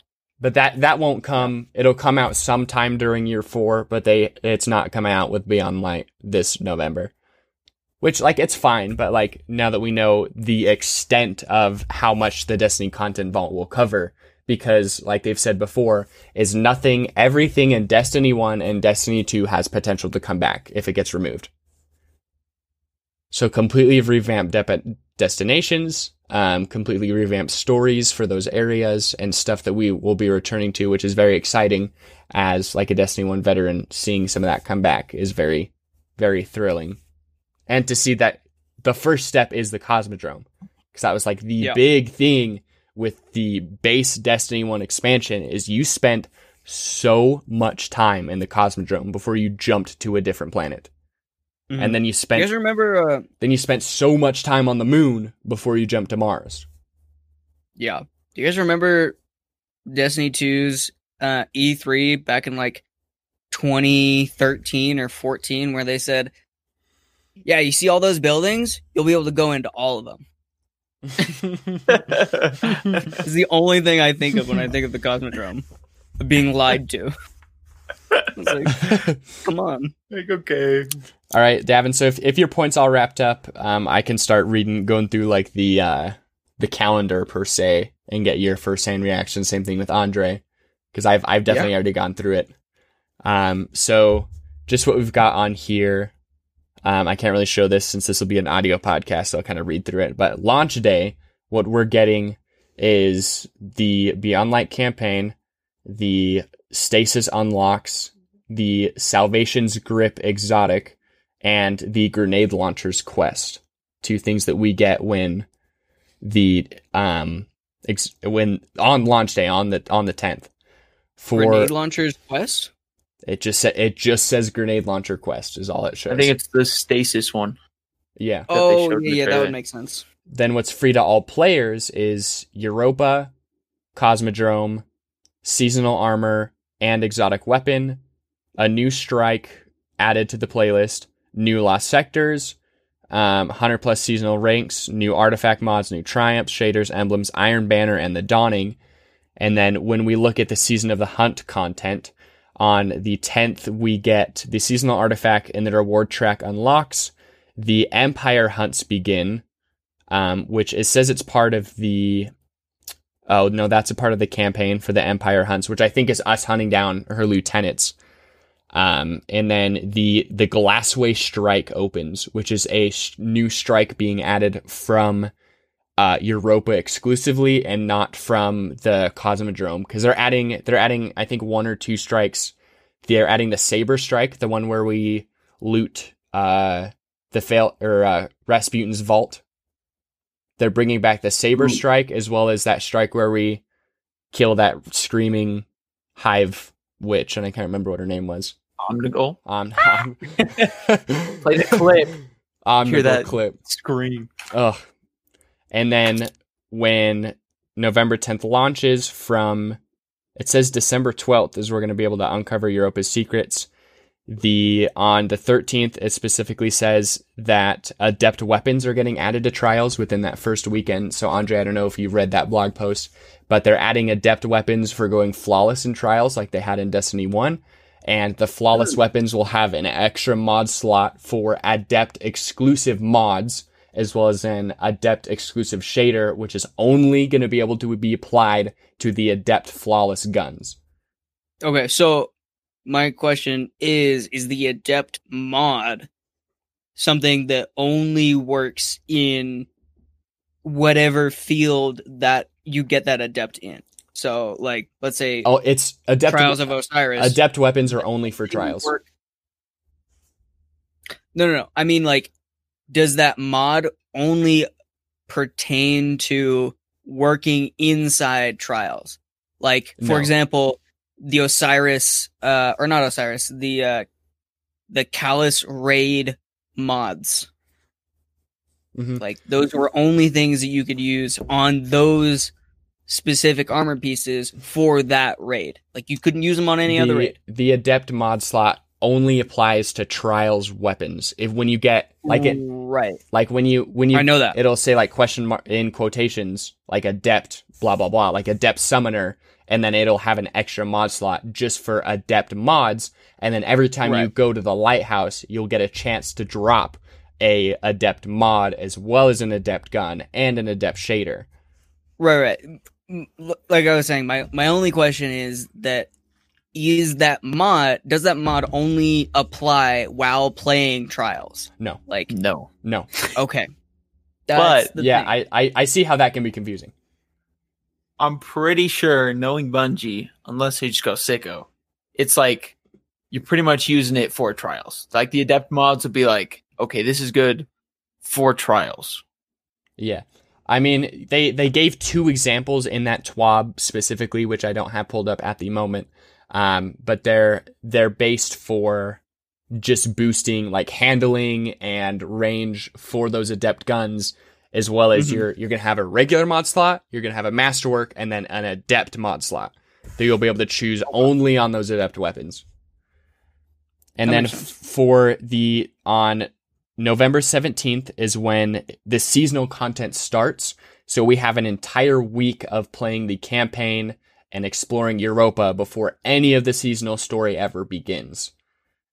[SPEAKER 1] But that that won't come. It'll come out sometime during year four, but they it's not coming out with Beyond Light this November. Which like it's fine, but like now that we know the extent of how much the Destiny content vault will cover, because like they've said before, is nothing everything in Destiny 1 and Destiny 2 has potential to come back if it gets removed. So completely revamped dep- destinations, um, completely revamped stories for those areas and stuff that we will be returning to, which is very exciting. As like a Destiny One veteran, seeing some of that come back is very, very thrilling, and to see that the first step is the Cosmodrome, because that was like the
[SPEAKER 3] Yeah.
[SPEAKER 1] big thing with the base Destiny One expansion is you spent so much time in the Cosmodrome before you jumped to a different planet, and then you spent.
[SPEAKER 3] you guys remember uh
[SPEAKER 1] then you spent so much time on the moon before you jumped to Mars.
[SPEAKER 3] yeah do you guys remember destiny 2's uh e3 back in like 2013 or 14 where they said yeah you see all those buildings you'll be able to go into all of them <laughs> <laughs> It's the only thing I think of when I think of the Cosmodrome. Being lied to. It's like, <laughs> come on.
[SPEAKER 2] Like, okay.
[SPEAKER 1] All right, Davin. So if, if your points all wrapped up, um, I can start reading, going through like the uh, the calendar per se, and get your first hand reaction. Same thing with Andre, because I've I've definitely already gone through it. Um, so just what we've got on here. Um, I can't really show this since this will be an audio podcast, so I'll kind of read through it. But launch day, what we're getting is the Beyond Light campaign, the Stasis unlocks, the Salvation's Grip exotic, and the Grenade Launcher's quest. Two things that we get when the um ex- when on launch day on the on the tenth. For
[SPEAKER 3] Grenade launcher's quest?
[SPEAKER 1] it just sa- it just says Grenade Launcher quest is all it shows.
[SPEAKER 2] I think it's the stasis one.
[SPEAKER 1] yeah.
[SPEAKER 3] Oh,
[SPEAKER 2] showed in
[SPEAKER 3] yeah, yeah, that would make sense.
[SPEAKER 1] Then what's free to all players is Europa, Cosmodrome, seasonal armor, and exotic weapon, a new strike added to the playlist, new lost sectors, um, 100 plus seasonal ranks, new artifact mods, new triumphs, shaders, emblems, Iron Banner, and the Dawning. And then when we look at the Season of the Hunt content, on the 10th, we get the seasonal artifact and the reward track unlocks. The Empire hunts begin, um, which it says it's part of the. Oh no, that's a part of the campaign for the Empire hunts, which I think is us hunting down her lieutenants. Um, and then the the Glassway strike opens, which is a sh- new strike being added from uh, Europa exclusively and not from the Cosmodrome because they're adding they're adding I think one or two strikes. They're adding the Saber strike, the one where we loot uh, the fail or uh, Rasputin's vault. They're bringing back the Saber
[SPEAKER 2] Ooh.
[SPEAKER 1] strike as well as that strike where we kill that screaming hive witch, and I can't remember what her name was.
[SPEAKER 2] Omnigul.
[SPEAKER 1] Um, um,
[SPEAKER 2] Play the clip.
[SPEAKER 1] Omnivore
[SPEAKER 2] Hear that?
[SPEAKER 1] clip.
[SPEAKER 2] Scream.
[SPEAKER 1] Ugh. And then when November 10th launches from it says December 12th is we're going to be able to uncover Europa's secrets. The on the 13th it specifically says that uh, adept weapons are getting added to trials within that first weekend. So Andre, I don't know if you read that blog post, but they're adding adept weapons for going flawless in trials like they had in Destiny 1 and the flawless hmm. weapons will have an extra mod slot for adept exclusive mods as well as an adept exclusive shader which is only going to be able to be applied to the adept flawless guns.
[SPEAKER 3] Okay, so my question is is the adept mod something that only works in whatever field that you get that adept in? So like let's say
[SPEAKER 1] oh it's adept
[SPEAKER 3] Trials of Osiris.
[SPEAKER 1] adept weapons are only for trials
[SPEAKER 3] work- No, no, no. I mean like does that mod only pertain to working inside trials? Like for
[SPEAKER 1] No.
[SPEAKER 3] example, the Osiris uh or not Osiris, the uh the Calus raid mods.
[SPEAKER 1] Mhm.
[SPEAKER 3] Like those were only things that you could use on those specific armor pieces for that raid. Like you couldn't use them on any
[SPEAKER 1] the,
[SPEAKER 3] other raid.
[SPEAKER 1] The adept mod slot only applies to trials weapons. If when you get like it
[SPEAKER 3] right.
[SPEAKER 1] like when you when you
[SPEAKER 3] I know that.
[SPEAKER 1] it'll say like question mark in quotations like adept blah blah blah like adept summoner and then it'll have an extra mod slot just for adept mods and then every time you go to the lighthouse you'll get a chance to drop a adept mod as well as an adept gun and an adept shader
[SPEAKER 3] Right, right. Mm, Like I was saying, my my only question is that is that mod does that mod only apply while playing trials?
[SPEAKER 1] no
[SPEAKER 3] Like
[SPEAKER 2] No.
[SPEAKER 1] no
[SPEAKER 3] okay.
[SPEAKER 2] But,
[SPEAKER 1] yeah. I, I i see how that can be confusing
[SPEAKER 2] I'm pretty sure knowing Bungie, unless they just go sicko, it's like you're pretty much using it for trials. Like the adept mods would be like, okay, this is good for trials.
[SPEAKER 1] Yeah. I mean, they they gave two examples in that TWAB specifically, which I don't have pulled up at the moment. Um, but they're they're based for just boosting like handling and range for those adept guns, as well as
[SPEAKER 3] Mhm.
[SPEAKER 1] you're you're gonna have a regular mod slot, you're gonna have a masterwork, and then an adept mod slot that you'll be able to choose only on those adept weapons. And
[SPEAKER 3] That
[SPEAKER 1] then f- for the on November 17th is when the seasonal content starts. So we have an entire week of playing the campaign and exploring Europa before any of the seasonal story ever begins.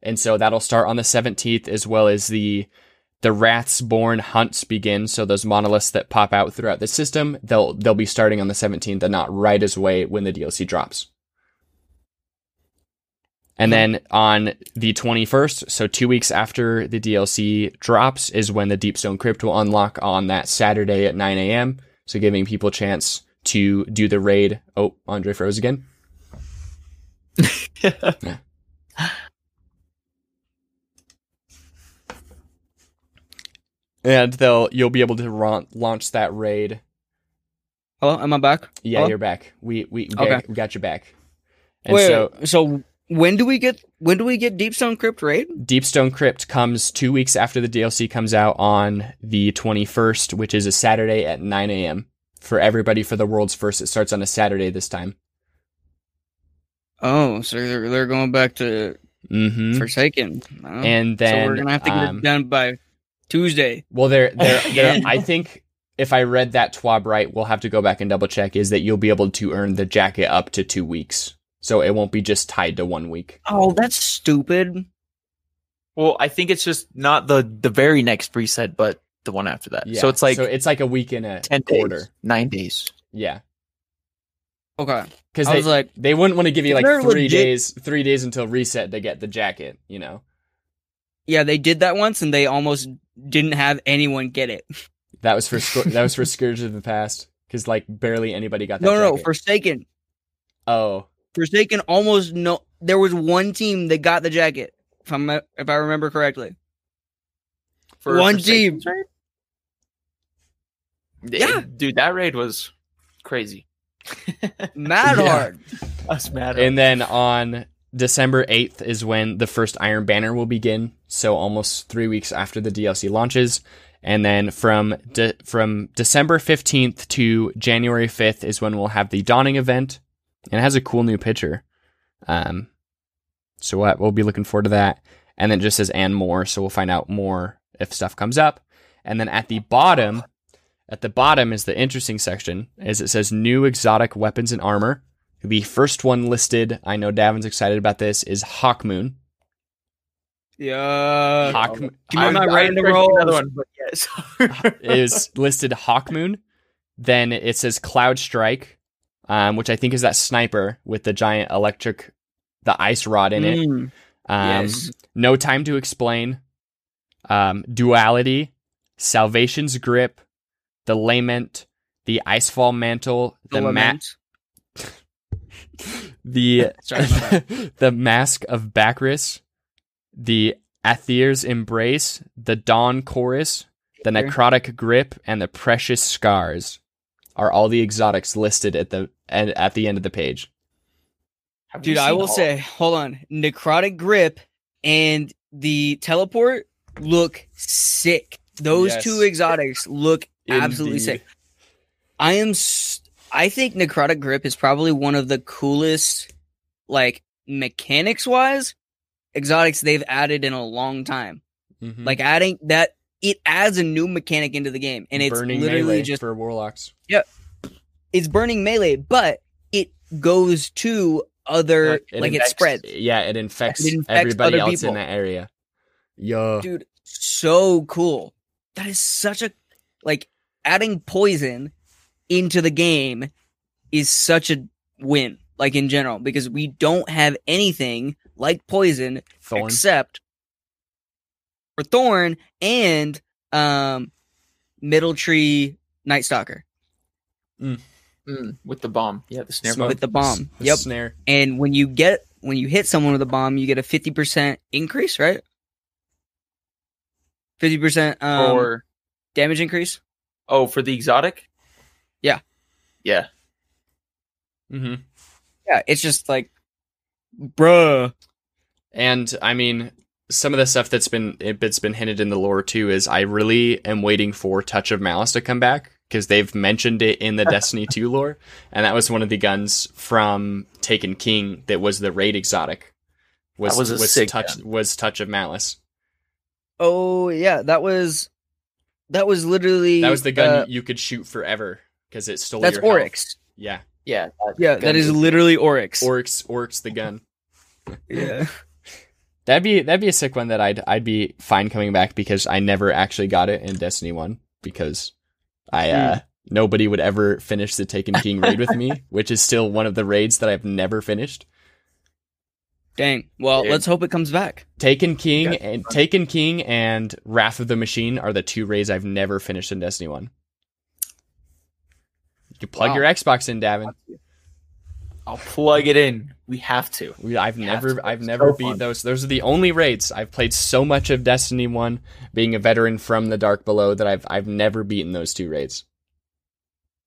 [SPEAKER 1] And so that'll start on the 17th as well as the the Wrathsborn hunts begin. So those monoliths that pop out throughout the system, they'll they'll be starting on the 17th and not right as way when the DLC drops. And then on the 21st, so two weeks after the DLC drops, is when the Deepstone Crypt will unlock on that Saturday at 9 a.m. So giving people a chance to do the raid. Oh, Andre froze again. <laughs> <laughs> And they'll you'll be able to ron- launch that raid.
[SPEAKER 3] Hello, am I back?
[SPEAKER 1] Yeah,
[SPEAKER 3] Hello?
[SPEAKER 1] you're back. We we
[SPEAKER 3] Okay.
[SPEAKER 1] got, we got your back. And
[SPEAKER 3] Wait,
[SPEAKER 1] so
[SPEAKER 3] so when do we get when do we get Deepstone Crypt raid?
[SPEAKER 1] Deepstone Crypt comes two weeks after the DLC comes out on the 21st, which is a Saturday at 9 a.m. for everybody for the world's first. It starts on a Saturday this time.
[SPEAKER 3] Oh, so they're, they're going back to
[SPEAKER 1] Mm-hmm.
[SPEAKER 3] Forsaken. Oh.
[SPEAKER 1] And then
[SPEAKER 3] so we're gonna have to get
[SPEAKER 1] um,
[SPEAKER 3] it done by Tuesday.
[SPEAKER 1] Well, they're, they're, <laughs> they're,
[SPEAKER 3] Again.
[SPEAKER 1] I think if I read that TWAB right, we'll have to go back and double check, is that you'll be able to earn the jacket up to two weeks. So it won't be just tied to one week.
[SPEAKER 3] Oh, that's stupid.
[SPEAKER 2] Well, I think it's just not the the very next reset, but the one after that.
[SPEAKER 1] Yeah.
[SPEAKER 2] So it's like
[SPEAKER 1] so it's like a week in a
[SPEAKER 2] ten
[SPEAKER 1] quarter.
[SPEAKER 2] days, nine days.
[SPEAKER 1] Yeah.
[SPEAKER 3] Okay,
[SPEAKER 1] Because they,
[SPEAKER 3] was like,
[SPEAKER 1] they wouldn't want to give you like three
[SPEAKER 3] legit-
[SPEAKER 1] days, three days until reset to get the jacket, you know?
[SPEAKER 3] yeah, they did that once, and they almost didn't have anyone get it.
[SPEAKER 1] That was for Scor- that was for <laughs> Scourge of the Past because like barely anybody got that.
[SPEAKER 3] No, no, no. Forsaken.
[SPEAKER 1] oh,
[SPEAKER 3] Forsaken almost no. There was one team that got the jacket. If I'm if I remember correctly.
[SPEAKER 2] For
[SPEAKER 3] One
[SPEAKER 2] Forsaken's
[SPEAKER 3] team.
[SPEAKER 2] raid?
[SPEAKER 3] Yeah.
[SPEAKER 2] dude, that raid was crazy. <laughs>
[SPEAKER 3] Mad
[SPEAKER 1] Yeah.
[SPEAKER 3] hard.
[SPEAKER 2] I was mad.
[SPEAKER 1] and then on December eighth is when the first Iron Banner will begin. So almost three weeks after the DLC launches, and then from de- from December fifteenth to January fifth is when we'll have the Dawning event, and it has a cool new picture. Um, so what we'll be looking forward to that, and then it just says and more. So we'll find out more if stuff comes up, and then at the bottom. At the bottom is the interesting section, as it says new exotic weapons and armor. The first one listed, I know Davin's excited about this, is Hawkmoon.
[SPEAKER 3] Yeah.
[SPEAKER 1] Hawk
[SPEAKER 3] Give me
[SPEAKER 2] I-
[SPEAKER 3] my
[SPEAKER 2] I
[SPEAKER 3] random
[SPEAKER 2] expected
[SPEAKER 3] rolls.
[SPEAKER 2] Another one, but yes. <laughs>
[SPEAKER 1] is listed Hawkmoon. Then it says Cloud Strike, um, which I think is that sniper with the giant electric, the ice rod in it.
[SPEAKER 3] Mm,
[SPEAKER 1] Um,
[SPEAKER 3] yes.
[SPEAKER 1] No time to explain. Um, duality, Salvation's grip, the lament, the icefall mantle, the,
[SPEAKER 3] The
[SPEAKER 1] mat,
[SPEAKER 3] lament. <laughs>
[SPEAKER 1] the <laughs> the mask of Bacchus, the Aether's embrace, the dawn chorus, the
[SPEAKER 3] Okay.
[SPEAKER 1] necrotic grip, and the precious scars are all the exotics listed at the at, at the end of the page.
[SPEAKER 2] Have
[SPEAKER 3] Dude, I will
[SPEAKER 2] all-
[SPEAKER 3] say, hold on. Necrotic grip and the teleport look sick. Those
[SPEAKER 1] Yes.
[SPEAKER 3] two exotics look absolutely sick. I am. I think necrotic grip is probably one of the coolest, like mechanics wise, exotics they've added in a long time.
[SPEAKER 1] Mhm.
[SPEAKER 3] Like adding that, it adds a new mechanic into the game, and it's
[SPEAKER 1] burning
[SPEAKER 3] literally
[SPEAKER 1] melee
[SPEAKER 3] just
[SPEAKER 1] for warlocks.
[SPEAKER 3] Yeah, it's burning melee, but it goes to other
[SPEAKER 2] Like,
[SPEAKER 1] it
[SPEAKER 3] like it spreads.
[SPEAKER 1] Yeah, it infects,
[SPEAKER 3] It infects
[SPEAKER 1] everybody else
[SPEAKER 3] people.
[SPEAKER 1] in that area. Yo,
[SPEAKER 3] dude so cool that is such a like adding poison into the game is such a win like in general because we don't have anything like poison
[SPEAKER 1] Thorn.
[SPEAKER 3] except for thorn and um middle tree night stalker
[SPEAKER 2] Mm, with the bomb. Yeah, the snare bomb.
[SPEAKER 3] with the bomb
[SPEAKER 1] The
[SPEAKER 3] yep
[SPEAKER 1] Snare.
[SPEAKER 3] and when you get when you hit someone with a bomb you get a 50% increase right 50% um,
[SPEAKER 2] or
[SPEAKER 3] damage increase
[SPEAKER 2] oh, for the exotic.
[SPEAKER 3] Yeah.
[SPEAKER 2] Yeah.
[SPEAKER 1] Mm hmm
[SPEAKER 3] yeah it's just like bruh
[SPEAKER 1] And I mean, some of the stuff that's been it's been hinted in the lore too is I really am waiting for Touch of Malice to come back because they've mentioned it in the <laughs> Destiny 2 lore, and that was one of the guns from Taken King that was the raid exotic. Was
[SPEAKER 2] That was a sick
[SPEAKER 1] touch was Touch of Malice.
[SPEAKER 3] Oh yeah, that was that was literally
[SPEAKER 1] That was the gun
[SPEAKER 3] uh,
[SPEAKER 1] you could shoot forever because it stole
[SPEAKER 3] that's
[SPEAKER 1] your health.
[SPEAKER 3] Oryx.
[SPEAKER 1] Yeah,
[SPEAKER 2] Yeah. that
[SPEAKER 3] Yeah,
[SPEAKER 2] gun
[SPEAKER 3] that is literally Oryx.
[SPEAKER 1] Oryx, Oryx the gun.
[SPEAKER 3] yeah. <laughs>
[SPEAKER 1] That'd be that'd be a sick one that I'd I'd be fine coming back because I never actually got it in Destiny One because I uh nobody would ever finish the Taken <laughs> King raid with me, which is still one of the raids that I've never finished.
[SPEAKER 3] Dang. Well,
[SPEAKER 2] Dude.
[SPEAKER 3] let's hope it comes back.
[SPEAKER 1] Taken King and Taken King and Wrath of the Machine are the two raids I've never finished in Destiny One. You plug
[SPEAKER 3] Wow.
[SPEAKER 1] your Xbox in, Davin.
[SPEAKER 2] I'll plug it in. We have to.
[SPEAKER 1] We, I've
[SPEAKER 2] Yeah,
[SPEAKER 1] never,
[SPEAKER 2] it's-
[SPEAKER 1] I've
[SPEAKER 2] it's
[SPEAKER 1] never
[SPEAKER 2] so
[SPEAKER 1] beat
[SPEAKER 2] fun.
[SPEAKER 1] those. Those are the only raids I've played so much of Destiny One, being a veteran from the Dark Below, that I've, I've never beaten those two raids.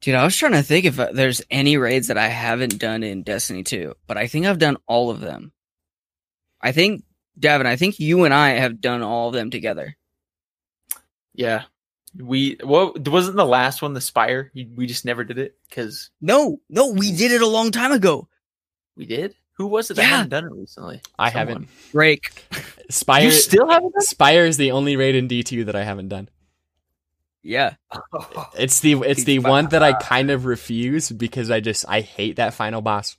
[SPEAKER 3] Dude, I was trying to think if uh, there's any raids that I haven't done in Destiny 2, but I think I've done all of them. I think, Davin, I think you and I have done all of them together.
[SPEAKER 2] Yeah. We what wasn't the last one the spire? We just never did it because
[SPEAKER 3] No, no, we did it a long time ago.
[SPEAKER 2] we did. Who was it that
[SPEAKER 3] Yeah.
[SPEAKER 2] hadn't done it recently?
[SPEAKER 1] I
[SPEAKER 2] Someone.
[SPEAKER 1] haven't.
[SPEAKER 3] break
[SPEAKER 1] Spire,
[SPEAKER 2] You still haven't done
[SPEAKER 1] Spire is the only raid in D two that I haven't done.
[SPEAKER 3] Yeah. <laughs>
[SPEAKER 1] It's the it's the one that I kind of refuse because I just I hate that final boss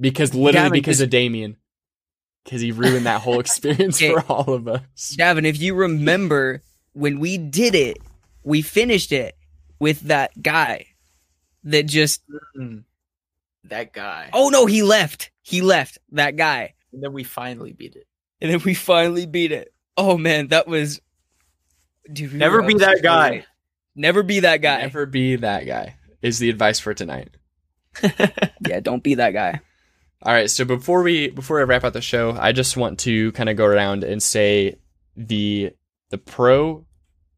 [SPEAKER 1] because literally
[SPEAKER 3] Gavin,
[SPEAKER 1] because of Damien because he ruined that whole <laughs> experience
[SPEAKER 3] Okay.
[SPEAKER 1] for all of us.
[SPEAKER 3] Davin, if you remember when we did it, we finished it with that guy that just
[SPEAKER 2] Mm. that guy.
[SPEAKER 3] Oh no, he left. He left. That guy.
[SPEAKER 2] And then we finally beat it.
[SPEAKER 3] And then we finally beat it. Oh man, that was Dude,
[SPEAKER 2] Never
[SPEAKER 3] were
[SPEAKER 2] be
[SPEAKER 3] up
[SPEAKER 2] that
[SPEAKER 3] so
[SPEAKER 2] guy.
[SPEAKER 3] late. Never be that guy.
[SPEAKER 1] Never be that guy is the advice for tonight. <laughs>
[SPEAKER 3] Yeah, don't be that guy.
[SPEAKER 1] All right, so before we before I wrap up the show, I just want to kind of go around and say the the pro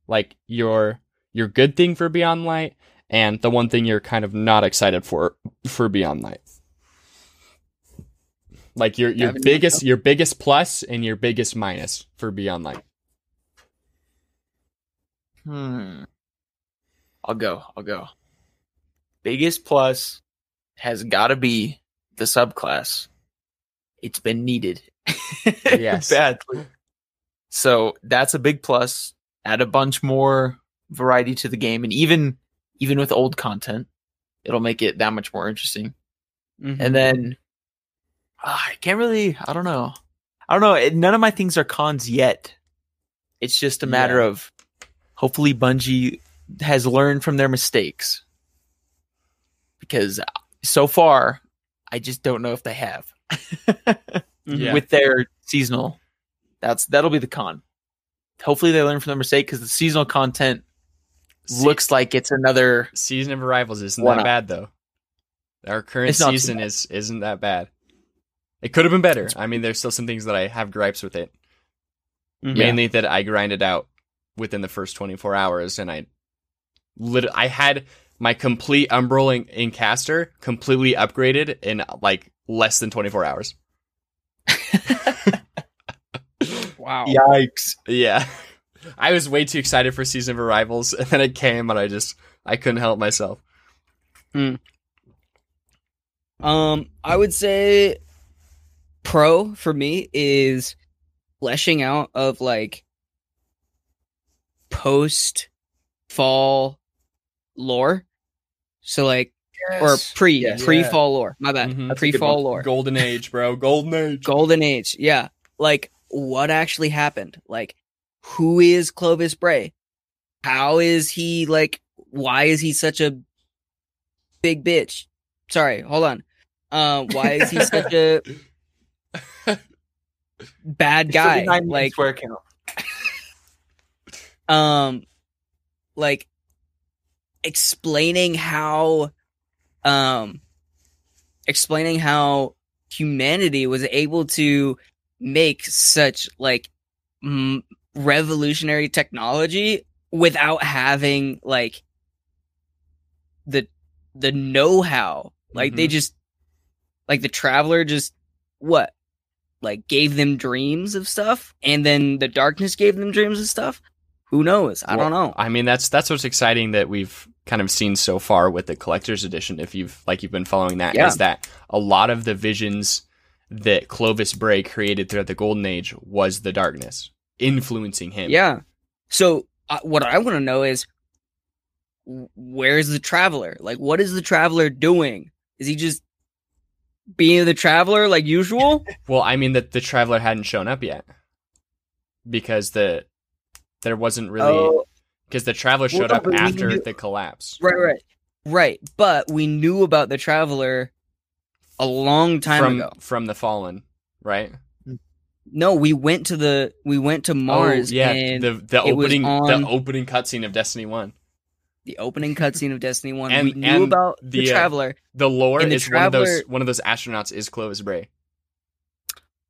[SPEAKER 1] like your your good thing for Beyond Light and the one thing you're kind of not excited for for Beyond Light. Like your your biggest your biggest plus and your biggest minus for Beyond Light.
[SPEAKER 2] Hmm. I'll go. I'll go. Biggest plus has got to be the subclass. It's been needed. <laughs>
[SPEAKER 1] Yes.
[SPEAKER 2] Badly. So that's a big plus. Add a bunch more variety to the game, and even even with old content, it'll make it that much more interesting.
[SPEAKER 3] Mm-hmm.
[SPEAKER 2] And then ah, I can't really. I don't know. I don't know. It, none of my things are cons yet. It's just a matter
[SPEAKER 1] Yeah.
[SPEAKER 2] of hopefully Bungie has learned from their mistakes. Because so far, I just don't know if they have <laughs>
[SPEAKER 1] Yeah.
[SPEAKER 2] with their seasonal. That's that'll be the con. Hopefully, they learn from their mistake because the seasonal content
[SPEAKER 1] Se-
[SPEAKER 2] looks like it's another.
[SPEAKER 1] season of arrivals isn't that
[SPEAKER 2] not?
[SPEAKER 1] bad though. Our current season is isn't that bad. It could have been better. I mean, there's still some things that I have gripes with it.
[SPEAKER 3] Mhm.
[SPEAKER 1] Mainly that I grinded out within the first 24 hours, and I, lit- I had my complete Umbral in, Incaster completely upgraded in like less than 24 hours. <laughs>
[SPEAKER 3] Wow.
[SPEAKER 2] Yikes!
[SPEAKER 1] Yeah. <laughs> I was way too excited for Season of Arrivals, <laughs> and then it came, and I just I couldn't help myself.
[SPEAKER 3] Um, I would say pro for me is fleshing out of like post fall lore. So like or pre
[SPEAKER 2] Yes.
[SPEAKER 3] pre fall lore. My bad.
[SPEAKER 1] Mhm.
[SPEAKER 2] That's a good
[SPEAKER 3] Pre fall lore.
[SPEAKER 1] Golden Age, bro. Golden Age.
[SPEAKER 3] Golden Age. Yeah. Like what actually happened? Like who is Clovis Bray? How is he like why is he such a big bitch? Sorry, hold on. Um why is he such a bad guy? Like
[SPEAKER 2] square count. <laughs>
[SPEAKER 3] um like explaining how um explaining how humanity was able to make such like m- revolutionary technology without having like the the know-how like they
[SPEAKER 1] Mhm.
[SPEAKER 3] just like the traveler just what like gave them dreams of stuff and then the darkness gave them dreams of stuff who knows i don't know
[SPEAKER 1] I mean, that's that's what's exciting that we've kind of seen so far with the collector's edition. If you've like you've been following that, is
[SPEAKER 3] Yeah.
[SPEAKER 1] that a lot of the visions that Clovis Bray created throughout the Golden Age was the darkness influencing him.
[SPEAKER 3] Yeah. So uh, what I want to know is where's the traveler? Like what is the traveler doing? Is he just being the traveler like usual? <laughs>
[SPEAKER 1] Well, I mean that the traveler hadn't shown up yet because the there wasn't really
[SPEAKER 3] Oh,
[SPEAKER 1] because the traveler showed
[SPEAKER 3] no,
[SPEAKER 1] up after
[SPEAKER 3] knew-
[SPEAKER 1] the collapse
[SPEAKER 3] right, right. Right. But we knew about the traveler a long time
[SPEAKER 1] from
[SPEAKER 3] ago.
[SPEAKER 1] from the fallen, right?
[SPEAKER 3] No, we went to the we went to Mars
[SPEAKER 1] oh, yeah,
[SPEAKER 3] and
[SPEAKER 1] the the opening
[SPEAKER 3] on-
[SPEAKER 1] the opening cutscene of Destiny One.
[SPEAKER 3] the opening cutscene of Destiny 1.
[SPEAKER 1] And-
[SPEAKER 3] we knew
[SPEAKER 1] and
[SPEAKER 3] about the,
[SPEAKER 1] the, uh,
[SPEAKER 3] traveler.
[SPEAKER 1] The lore
[SPEAKER 3] the
[SPEAKER 1] is one of those one of those astronauts is Clovis Bray.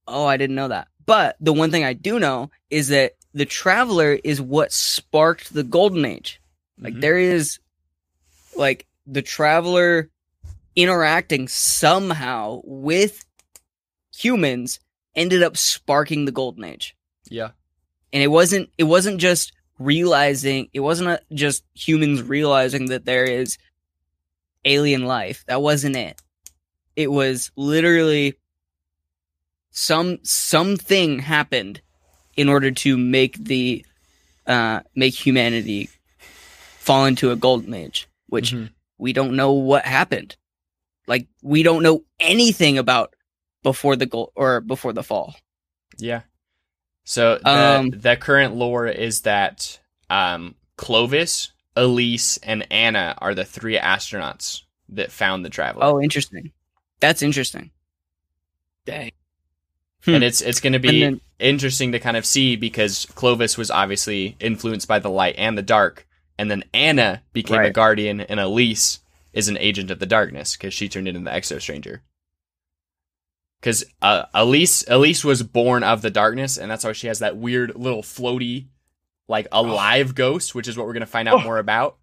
[SPEAKER 3] Oh, I didn't know that. But the one thing I do know is that the traveler is what sparked the golden age. Like
[SPEAKER 1] Mhm.
[SPEAKER 3] there is like the traveler interacting somehow with humans ended up sparking the golden age.
[SPEAKER 1] Yeah.
[SPEAKER 3] And it wasn't it wasn't just realizing it wasn't just humans realizing that there is alien life. That wasn't it. It was literally some something happened in order to make the uh make humanity fall into a golden age, which
[SPEAKER 1] Mhm.
[SPEAKER 3] we don't know what happened. Like we don't know anything about before the goal or before the fall.
[SPEAKER 1] Yeah. So the
[SPEAKER 3] Um,
[SPEAKER 1] the current lore is that um, Clovis, Elise, and Ana are the three astronauts that found the traveler.
[SPEAKER 3] Oh, interesting. That's interesting.
[SPEAKER 2] Dang.
[SPEAKER 1] and it's it's going to be
[SPEAKER 3] then-
[SPEAKER 1] interesting to kind of see because Clovis was obviously influenced by the light and the dark, and then Ana became a guardian, and Elise is an agent of the darkness because she turned into the Exo Stranger. Because uh, Elise Elise was born of the darkness, and that's why she has that weird little floaty, like alive ghost, which is what we're going to find out
[SPEAKER 2] Oh.
[SPEAKER 1] more about.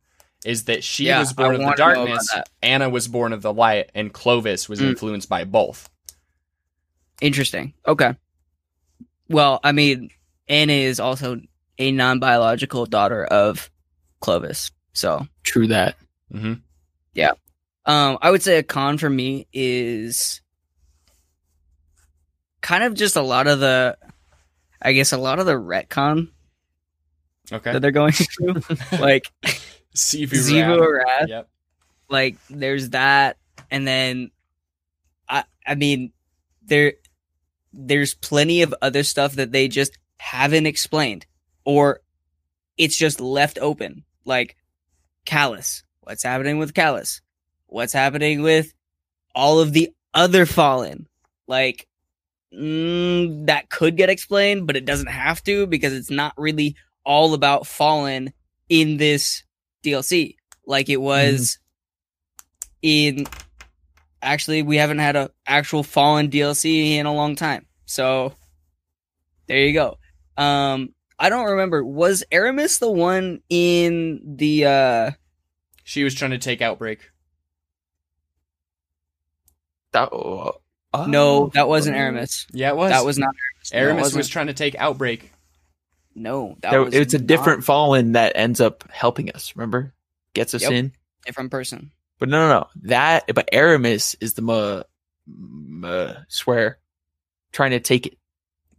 [SPEAKER 1] Is that she
[SPEAKER 3] Yeah,
[SPEAKER 1] was
[SPEAKER 3] I
[SPEAKER 1] born of the
[SPEAKER 3] wanna know about
[SPEAKER 1] darkness. Ana was born of the light, and Clovis was
[SPEAKER 3] Mm.
[SPEAKER 1] influenced by both.
[SPEAKER 3] Interesting. Okay. Well, I mean, Ana is also a non-biological daughter of Clovis. So,
[SPEAKER 2] True that.
[SPEAKER 1] Hmm
[SPEAKER 3] um, I would say a con for me is kind of just a lot of the, I guess, a lot of the retcon
[SPEAKER 1] Okay.
[SPEAKER 3] that they're going <laughs> through. like
[SPEAKER 1] Rad.
[SPEAKER 3] Wrath,
[SPEAKER 1] Yep.
[SPEAKER 3] like there's that, and then, I, I mean, there, there's plenty of other stuff that they just haven't explained, or it's just left open. Like Calus, what's happening with Calus? What's happening with all of the other Fallen? Like mm, that could get explained, but it doesn't have to because it's not really all about Fallen in this DLC like it was in actually we haven't had a actual fallen DLC in a long time. So there you go. Um I don't remember was Eramis the one in the uh
[SPEAKER 1] She was trying to take Outbreak.
[SPEAKER 2] That, oh,
[SPEAKER 3] No, that oh. wasn't Eramis.
[SPEAKER 1] Yeah, it was.
[SPEAKER 3] That was not Eramis.
[SPEAKER 1] Eramis
[SPEAKER 3] wasn't.
[SPEAKER 1] was trying to take Outbreak.
[SPEAKER 3] no, that
[SPEAKER 2] There-
[SPEAKER 3] was
[SPEAKER 2] it's a
[SPEAKER 3] not
[SPEAKER 2] different fallen that ends up helping us. Remember, gets us
[SPEAKER 3] Yep.
[SPEAKER 2] in.
[SPEAKER 3] different person.
[SPEAKER 2] But no, no, no. That but Eramis is the ma, ma swear trying to take it.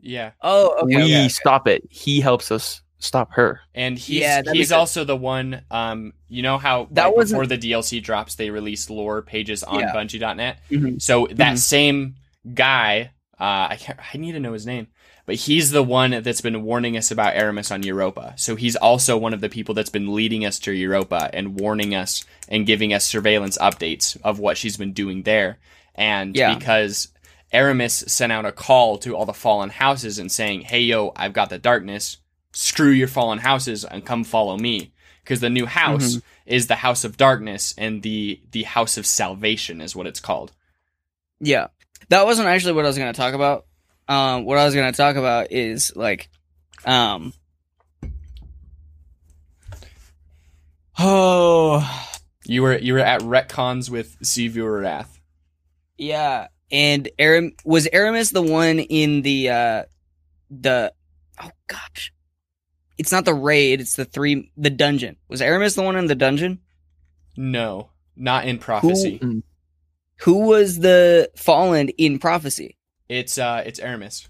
[SPEAKER 1] Yeah,
[SPEAKER 3] Oh, okay.
[SPEAKER 2] we
[SPEAKER 3] okay, okay.
[SPEAKER 2] stop it. He helps us stop her.
[SPEAKER 1] and he's
[SPEAKER 3] Yeah,
[SPEAKER 1] he's
[SPEAKER 3] makes sense.
[SPEAKER 1] also the one. Um, you know how
[SPEAKER 3] That
[SPEAKER 1] like,
[SPEAKER 3] wasn't-
[SPEAKER 1] before the DLC drops, they release lore pages on
[SPEAKER 3] Yeah.
[SPEAKER 1] Bungie.net.
[SPEAKER 3] Mhm.
[SPEAKER 1] So that
[SPEAKER 3] Mhm.
[SPEAKER 1] same guy, uh, I can't, I need to know his name, but he's the one that's been warning us about Eramis on Europa. So he's also one of the people that's been leading us to Europa and warning us and giving us surveillance updates of what she's been doing there. And
[SPEAKER 3] Yeah.
[SPEAKER 1] because Eramis sent out a call to all the fallen houses and saying, "Hey, yo, I've got the darkness. Screw your fallen houses and come follow me." Because the new house is the house of darkness, and the the house of salvation is what it's called.
[SPEAKER 3] Yeah, that wasn't actually what I was going to talk about. Um, what I was going to talk about is like, um, oh, <sighs>
[SPEAKER 1] You were you were at retcons with Xivu Arath.
[SPEAKER 3] yeah, and Aram was Eramis the one in the uh the oh gosh, it's not the raid, it's the three the dungeon. Was Eramis the one in the dungeon?
[SPEAKER 1] No, not in prophecy.
[SPEAKER 2] Mm.
[SPEAKER 3] Who was the fallen in prophecy?
[SPEAKER 1] It's uh, it's Eramis.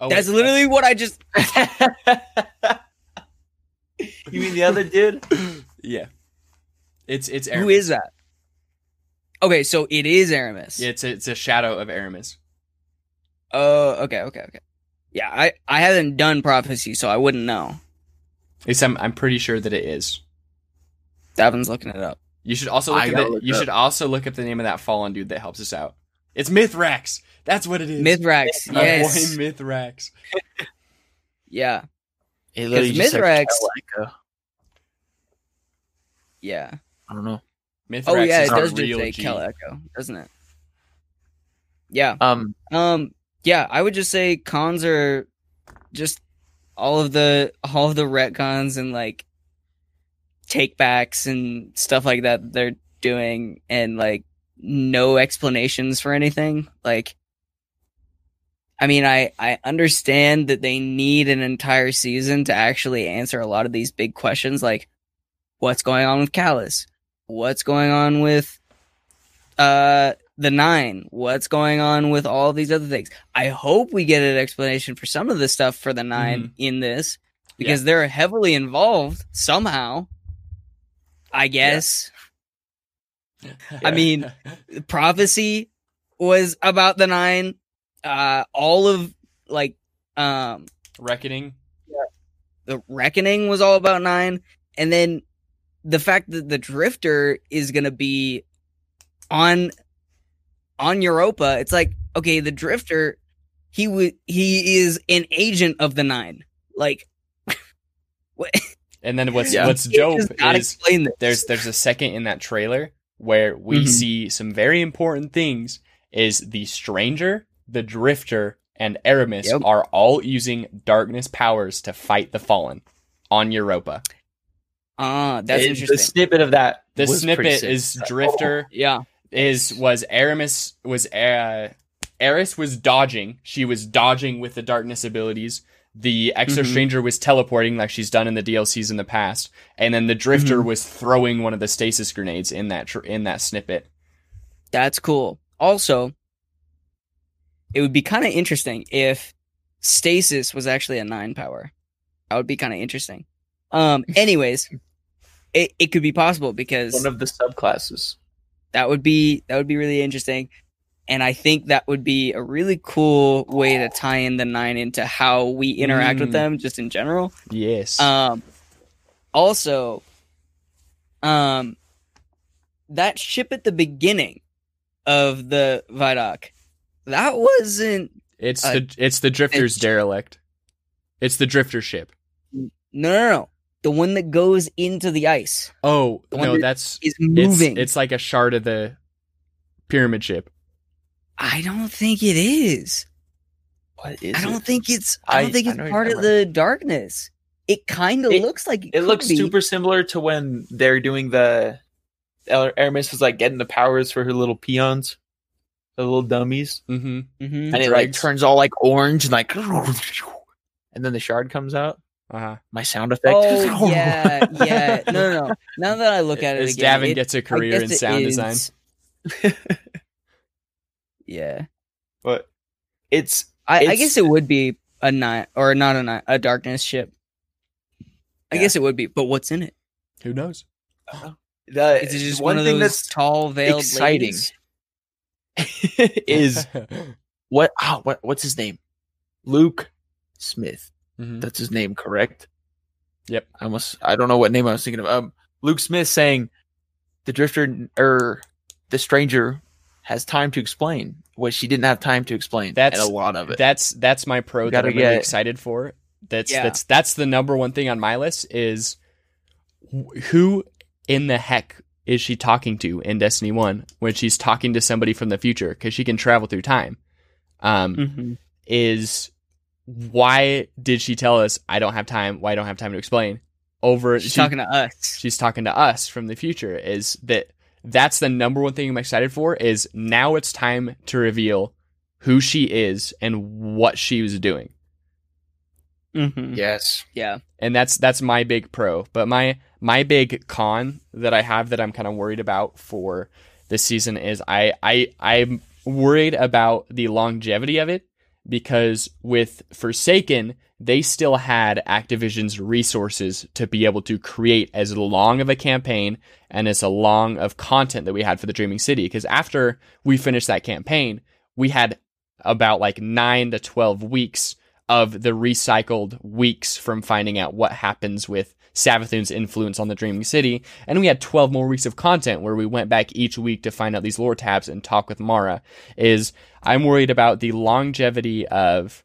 [SPEAKER 1] Oh,
[SPEAKER 3] That's
[SPEAKER 1] wait,
[SPEAKER 3] literally what I just. <laughs>
[SPEAKER 2] you mean the other dude? <laughs>
[SPEAKER 1] yeah. It's it's Eramis.
[SPEAKER 3] Who is that? Okay, so it is Eramis.
[SPEAKER 1] It's it's a shadow of Eramis.
[SPEAKER 3] Oh, okay, okay, okay. Yeah, I I haven't done prophecy, so I wouldn't know.
[SPEAKER 1] At least I'm I'm pretty sure that it is.
[SPEAKER 3] Davin's looking it up.
[SPEAKER 1] You should also look
[SPEAKER 2] I
[SPEAKER 1] at the,
[SPEAKER 2] look
[SPEAKER 1] you
[SPEAKER 2] it
[SPEAKER 1] should also look up the name of that fallen dude that helps us out. It's Mithrax. That's what it is.
[SPEAKER 3] Mithrax, <laughs>
[SPEAKER 1] Our
[SPEAKER 3] yes,
[SPEAKER 1] boy Mithrax. <laughs>
[SPEAKER 3] yeah,
[SPEAKER 2] It
[SPEAKER 3] Because
[SPEAKER 2] just said
[SPEAKER 3] Mithrax-
[SPEAKER 2] Calico.
[SPEAKER 3] yeah.
[SPEAKER 2] I don't know.
[SPEAKER 1] Mithrax
[SPEAKER 3] Oh yeah,
[SPEAKER 1] is
[SPEAKER 3] it
[SPEAKER 1] a
[SPEAKER 3] does just
[SPEAKER 1] real
[SPEAKER 3] say Kel Echo, doesn't it? Yeah.
[SPEAKER 2] Um,
[SPEAKER 3] Um. Yeah, I would just say cons are just all of the all of the retcons and like takebacks and stuff like that they're doing, and like no explanations for anything. Like, I mean, I I understand that they need an entire season to actually answer a lot of these big questions, like what's going on with Calus, what's going on with uh the nine what's going on with all these other things? I hope we get an explanation for some of the stuff for the 9
[SPEAKER 1] Mm-hmm.
[SPEAKER 3] in this because they're heavily involved somehow i guess. I mean, <laughs> prophecy was about the nine uh all of like um
[SPEAKER 1] reckoning.
[SPEAKER 3] the reckoning was all about nine and then the fact that the drifter is going to be on on europa it's like okay the drifter he would he is an agent of the nine like what
[SPEAKER 1] And then what's
[SPEAKER 2] Yeah.
[SPEAKER 1] what's
[SPEAKER 3] You
[SPEAKER 1] dope
[SPEAKER 3] just
[SPEAKER 1] is
[SPEAKER 3] explain
[SPEAKER 1] there's there's a second in that trailer where we
[SPEAKER 3] Mhm.
[SPEAKER 1] see some very important things is the stranger the drifter and eramis
[SPEAKER 3] Yep.
[SPEAKER 1] are all using darkness powers to fight the fallen on europa
[SPEAKER 3] ah that's
[SPEAKER 2] it-
[SPEAKER 3] interesting
[SPEAKER 2] The snippet of that.
[SPEAKER 1] the
[SPEAKER 2] was
[SPEAKER 1] snippet
[SPEAKER 2] sick.
[SPEAKER 1] is drifter
[SPEAKER 3] yeah
[SPEAKER 1] is was eramis was uh eris was dodging she was dodging with the darkness abilities the exo stranger was teleporting like she's done in the DLCs in the past, and then the drifter
[SPEAKER 3] Mhm.
[SPEAKER 1] was throwing one of the stasis grenades in that tr- in that snippet.
[SPEAKER 3] That's cool. Also, it would be kind of interesting if stasis was actually a nine power. That would be kind of interesting. Um. Anyways, it it could be possible because
[SPEAKER 2] one of the subclasses.
[SPEAKER 3] That would be that would be really interesting, and I think that would be a really cool way to tie in the nine into how we interact with
[SPEAKER 1] Mm.
[SPEAKER 3] them, just in general.
[SPEAKER 1] Yes.
[SPEAKER 3] Um, also, um, that ship at the beginning of the Vidoc, that wasn't.
[SPEAKER 1] it's
[SPEAKER 3] uh,
[SPEAKER 1] the it's the drifter's
[SPEAKER 3] it's-
[SPEAKER 1] derelict. It's the drifter ship.
[SPEAKER 3] No, no, no. The one that goes into the ice
[SPEAKER 1] Oh
[SPEAKER 3] The one
[SPEAKER 1] no,
[SPEAKER 3] that
[SPEAKER 1] that's
[SPEAKER 3] is moving.
[SPEAKER 1] it's like a shard of the pyramid ship.
[SPEAKER 3] I don't think it is.
[SPEAKER 2] What is
[SPEAKER 3] I don't
[SPEAKER 2] it?
[SPEAKER 3] think it's. I don't
[SPEAKER 2] I-
[SPEAKER 3] think it's
[SPEAKER 2] know you're
[SPEAKER 3] part of the darkness. It kind of looks like it,
[SPEAKER 2] It
[SPEAKER 3] could
[SPEAKER 2] looks
[SPEAKER 3] be.
[SPEAKER 2] super similar to when they're doing the. Ar- Eramis was like getting the powers for her little peons. the little dummies,
[SPEAKER 1] Mm-hmm.
[SPEAKER 3] Mm-hmm.
[SPEAKER 2] and it like turns all like orange and like, <laughs> and then the shard comes out.
[SPEAKER 1] Uh-huh.
[SPEAKER 2] My sound effect.
[SPEAKER 3] Oh <laughs> yeah, yeah. <laughs> No, no, no. Now that I look at it
[SPEAKER 1] As
[SPEAKER 3] again,
[SPEAKER 1] Davin
[SPEAKER 3] it-
[SPEAKER 1] gets a career in sound
[SPEAKER 3] is-
[SPEAKER 1] design. <laughs>
[SPEAKER 3] yeah,
[SPEAKER 2] but it's
[SPEAKER 3] I, I guess it would be a night or not a night, a darkness ship. I
[SPEAKER 2] Yeah.
[SPEAKER 3] guess it would be, but what's in it?
[SPEAKER 1] Who knows? <sighs>
[SPEAKER 2] the
[SPEAKER 3] Is it just
[SPEAKER 2] one
[SPEAKER 3] one, of
[SPEAKER 2] thing
[SPEAKER 3] those tall veiled
[SPEAKER 2] exciting. is what oh, what what's his name? Luke Smith.
[SPEAKER 1] Mhm.
[SPEAKER 2] That's his name, correct?
[SPEAKER 1] Yep.
[SPEAKER 2] I almost I don't know what name I was thinking of. Um Luke Smith saying the drifter or the stranger has time to explain what she didn't have time to explain.
[SPEAKER 1] That's-
[SPEAKER 2] and a lot of it.
[SPEAKER 1] That's that's my pro that I'm really
[SPEAKER 2] get-
[SPEAKER 1] excited for. That's
[SPEAKER 3] Yeah.
[SPEAKER 1] that's that's the number one thing on my list is who in the heck is she talking to in Destiny 1 when she's talking to somebody from the future cuz she can travel through time. Um
[SPEAKER 3] Mm-hmm.
[SPEAKER 1] is why did she tell us I don't have time, why I don't have time to explain? Over
[SPEAKER 3] She's
[SPEAKER 1] she-
[SPEAKER 3] talking to us.
[SPEAKER 1] she's talking to us from the future is that that's the number one thing I'm excited for is now it's time to reveal who she is and what she was doing.
[SPEAKER 3] Mm-hmm.
[SPEAKER 2] yes.
[SPEAKER 3] Yeah.
[SPEAKER 1] And that's that's my big pro. But my my big con that I have that I'm kind of worried about for this season is I I I'm worried about the longevity of it because with Forsaken they still had Activision's resources to be able to create as long of a campaign and as long of content that we had for the Dreaming City. Because after we finished that campaign, we had about like nine to 12 weeks of the recycled weeks from finding out what happens with Savathun's influence on the Dreaming City. And we had 12 more weeks of content where we went back each week to find out these lore tabs and talk with Mara. Is I'm worried about the longevity of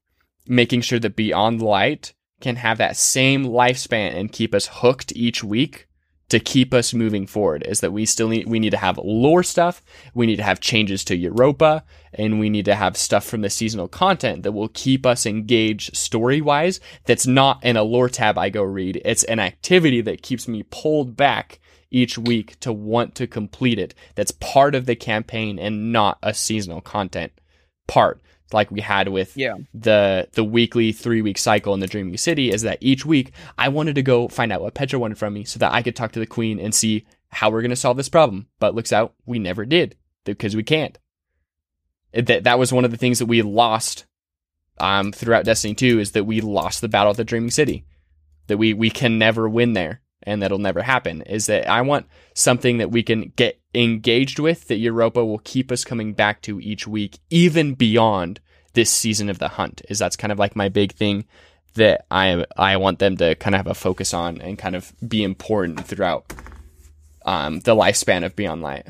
[SPEAKER 1] making sure that Beyond Light can have that same lifespan and keep us hooked each week to keep us moving forward is that we still need we need to have lore stuff we need to have changes to europa and we need to have stuff from the seasonal content that will keep us engaged story wise that's not in a lore tab i go read. It's an activity that keeps me pulled back each week to want to complete it. That's part of the campaign and not a seasonal content part like we had with
[SPEAKER 3] Yeah.
[SPEAKER 1] the the weekly three week cycle in the Dreaming City is that each week I wanted to go find out what Petra wanted from me so that I could talk to the Queen and see how we're gonna solve this problem. But looks out, we never did because we can't. That that was one of the things that we lost um, throughout Destiny 2 is that we lost the battle at the Dreaming City. That we we can never win there and that'll never happen. Is that I want something that we can get engaged with that Europa will keep us coming back to each week, even beyond this season of the hunt. Is that's kind of like my big thing that I I want them to kind of have a focus on and kind of be important throughout um, the lifespan of Beyond Light.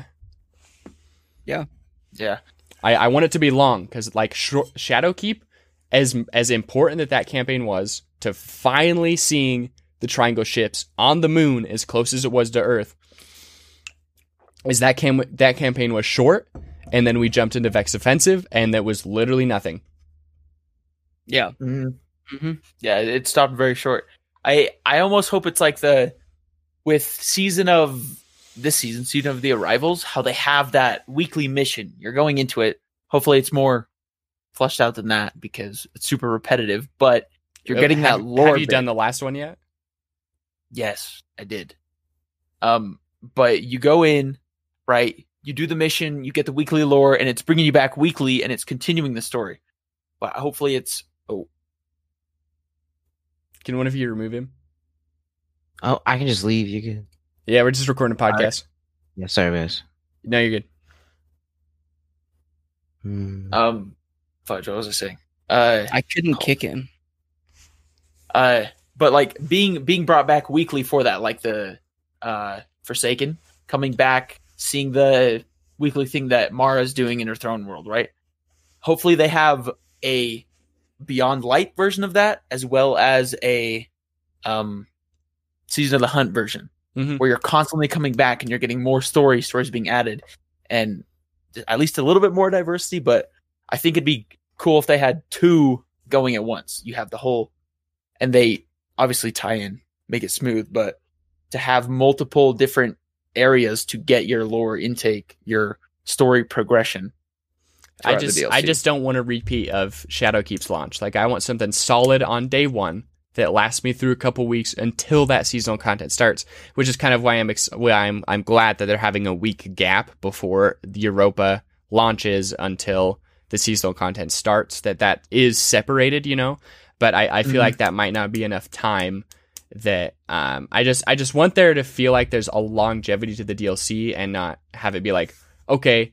[SPEAKER 2] Yeah. Yeah.
[SPEAKER 1] I, I want it to be long because like Sh- Shadowkeep, as as important that that campaign was to finally seeing the Triangle ships on the moon as close as it was to Earth, is that cam that campaign was short, and then we jumped into Vex Offensive, and that was literally nothing.
[SPEAKER 3] Yeah.
[SPEAKER 2] Mhm.
[SPEAKER 3] Mhm.
[SPEAKER 2] Yeah, it it stopped very short. I I almost hope it's like the with season of this season, season of the arrivals, how they have that weekly mission. You're going into it. Hopefully, it's more fleshed out than that because it's super repetitive. But you're getting
[SPEAKER 1] have,
[SPEAKER 2] that lore.
[SPEAKER 1] Have you
[SPEAKER 2] bit.
[SPEAKER 1] done the last one yet?
[SPEAKER 2] Yes, I did. Um, but you go in, right? You do the mission, you get the weekly lore, and it's bringing you back weekly, and it's continuing the story. But hopefully, it's oh,
[SPEAKER 1] Can one of you remove him?
[SPEAKER 5] Oh, I can just leave. You can.
[SPEAKER 1] Yeah, we're just recording a podcast.
[SPEAKER 5] Yeah, sorry, guys.
[SPEAKER 1] No, you're good.
[SPEAKER 5] Hmm.
[SPEAKER 2] um, fudge. What was I saying? Uh,
[SPEAKER 3] I couldn't kick him.
[SPEAKER 2] uh, but like being being brought back weekly for that, like the uh Forsaken coming back, seeing the weekly thing that Mara's doing in her throne world, right? Hopefully, they have a Beyond Light version of that, as well as a um Season of the Hunt version,
[SPEAKER 1] Mhm.
[SPEAKER 2] where you're constantly coming back and you're getting more story stories being added, and at least a little bit more diversity. But I think it'd be cool if they had two going at once. You have the whole, and they obviously tie in, make it smooth, but to have multiple different areas to get your lore intake, your story progression.
[SPEAKER 1] I just I just don't want a repeat of Shadowkeep's launch. Like I want something solid on day one that lasts me through a couple weeks until that seasonal content starts. Which is kind of why I'm ex- why I'm I'm glad that they're having a week gap before the Europa launches until the seasonal content starts. That that is separated, you know. But I, I feel
[SPEAKER 2] Mhm.
[SPEAKER 1] like that might not be enough time. That um I just I just want there to feel like there's a longevity to the DLC and not have it be like okay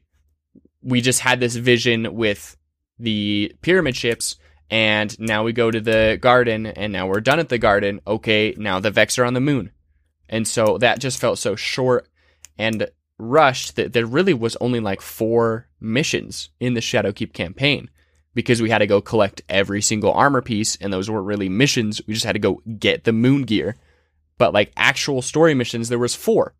[SPEAKER 1] we just had this vision with the pyramid ships and now we go to the garden and now we're done at the garden. Okay now the vex are on the moon. And so that just felt so short and rushed that there really was only like four missions in the shadowkeep campaign because we had to go collect every single armor piece and those weren't really missions. We just had to go get the moon gear. But like actual story missions there was four.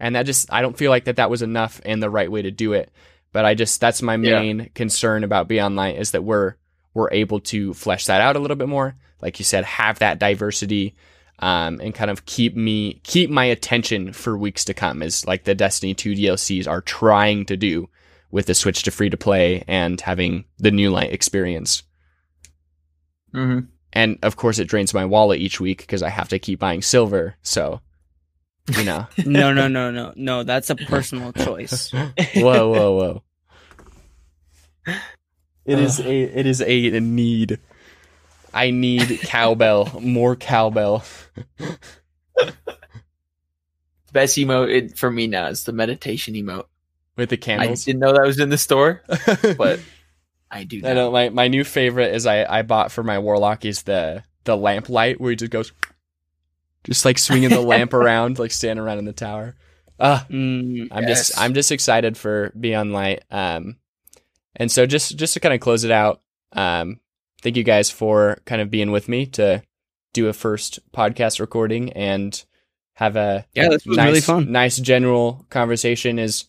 [SPEAKER 1] And that just i don't feel like that that was enough and the right way to do it. But I just that's my
[SPEAKER 2] Yeah.
[SPEAKER 1] main concern about Beyond Light is that we're we're able to flesh that out a little bit more. Like you said, have that diversity, um, and kind of keep me keep my attention for weeks to come, is like the Destiny Two DLCs are trying to do with the switch to free to play and having the new light experience.
[SPEAKER 2] Mhm.
[SPEAKER 1] And of course, it drains my wallet each week because I have to keep buying silver. So, you know, <laughs>
[SPEAKER 3] No, no, no, no, no. That's a personal <laughs> choice.
[SPEAKER 1] whoa, whoa, whoa. It is a it is a need. I need <laughs> cowbell, more cowbell.
[SPEAKER 2] Best emote it, for me now is the meditation emote.
[SPEAKER 1] With the candles.
[SPEAKER 2] I didn't know that was in the store, <laughs> but I do.
[SPEAKER 1] I
[SPEAKER 2] Now.
[SPEAKER 1] know my, my new favorite is I, I bought for my warlock is the the lamp light where he just goes, just like swinging the lamp <laughs> around, like standing around in the tower. Ah,
[SPEAKER 3] Mm,
[SPEAKER 1] I'm
[SPEAKER 2] Yes.
[SPEAKER 1] just I'm just excited for Beyond Light. Um, and so just just to kind of close it out, um, thank you guys for kind of being with me to do a first podcast recording and have a
[SPEAKER 3] yeah, this was
[SPEAKER 1] nice,
[SPEAKER 3] really fun.
[SPEAKER 1] nice general conversation. Is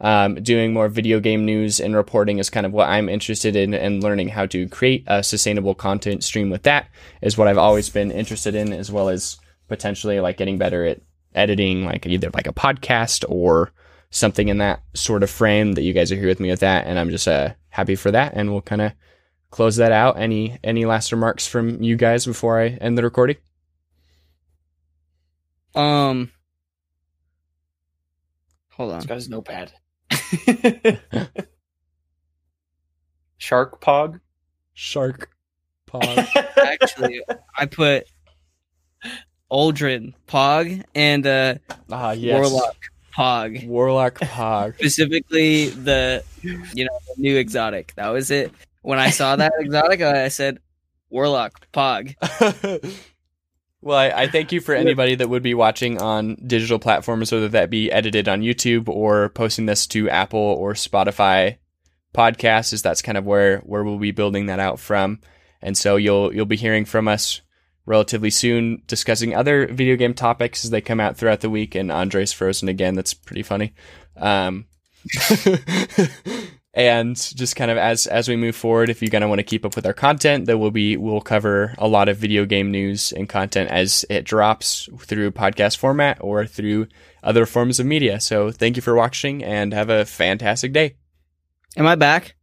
[SPEAKER 1] um, doing more video game news and reporting is kind of what I'm interested in, and learning how to create a sustainable content stream with that is what I've always been interested in, as well as potentially like getting better at editing, like either like a podcast or something in that sort of frame. That you guys are here with me with that, and I'm just uh, happy for that. And we'll kind of close that out. Any any last remarks from you guys before I end the recording?
[SPEAKER 3] Um, hold on.
[SPEAKER 2] This guy's notepad. <laughs> Shark Pog.
[SPEAKER 1] Shark Pog. <laughs>
[SPEAKER 3] Actually, I put Uldren Pog and uh,
[SPEAKER 1] ah yes,
[SPEAKER 3] Warlock Pog.
[SPEAKER 1] Warlock <laughs> Pog.
[SPEAKER 3] Specifically, the you know the new exotic. That was it. When I saw that exotic, I said Warlock Pog.
[SPEAKER 1] Well, I, I thank you for anybody that would be watching on digital platforms, whether that be edited on YouTube or posting this to Apple or Spotify podcasts, is that's kind of where where we'll be building that out from. And so you'll you'll be hearing from us relatively soon discussing other video game topics as they come out throughout the week. And Andre's frozen again. That's pretty funny. Um, <laughs> <laughs> and just kind of as as we move forward, if you kind of want to keep up with our content, then we'll be we'll cover a lot of video game news and content as it drops through podcast format or through other forms of media. So thank you for watching and have a fantastic day.
[SPEAKER 3] Am I back?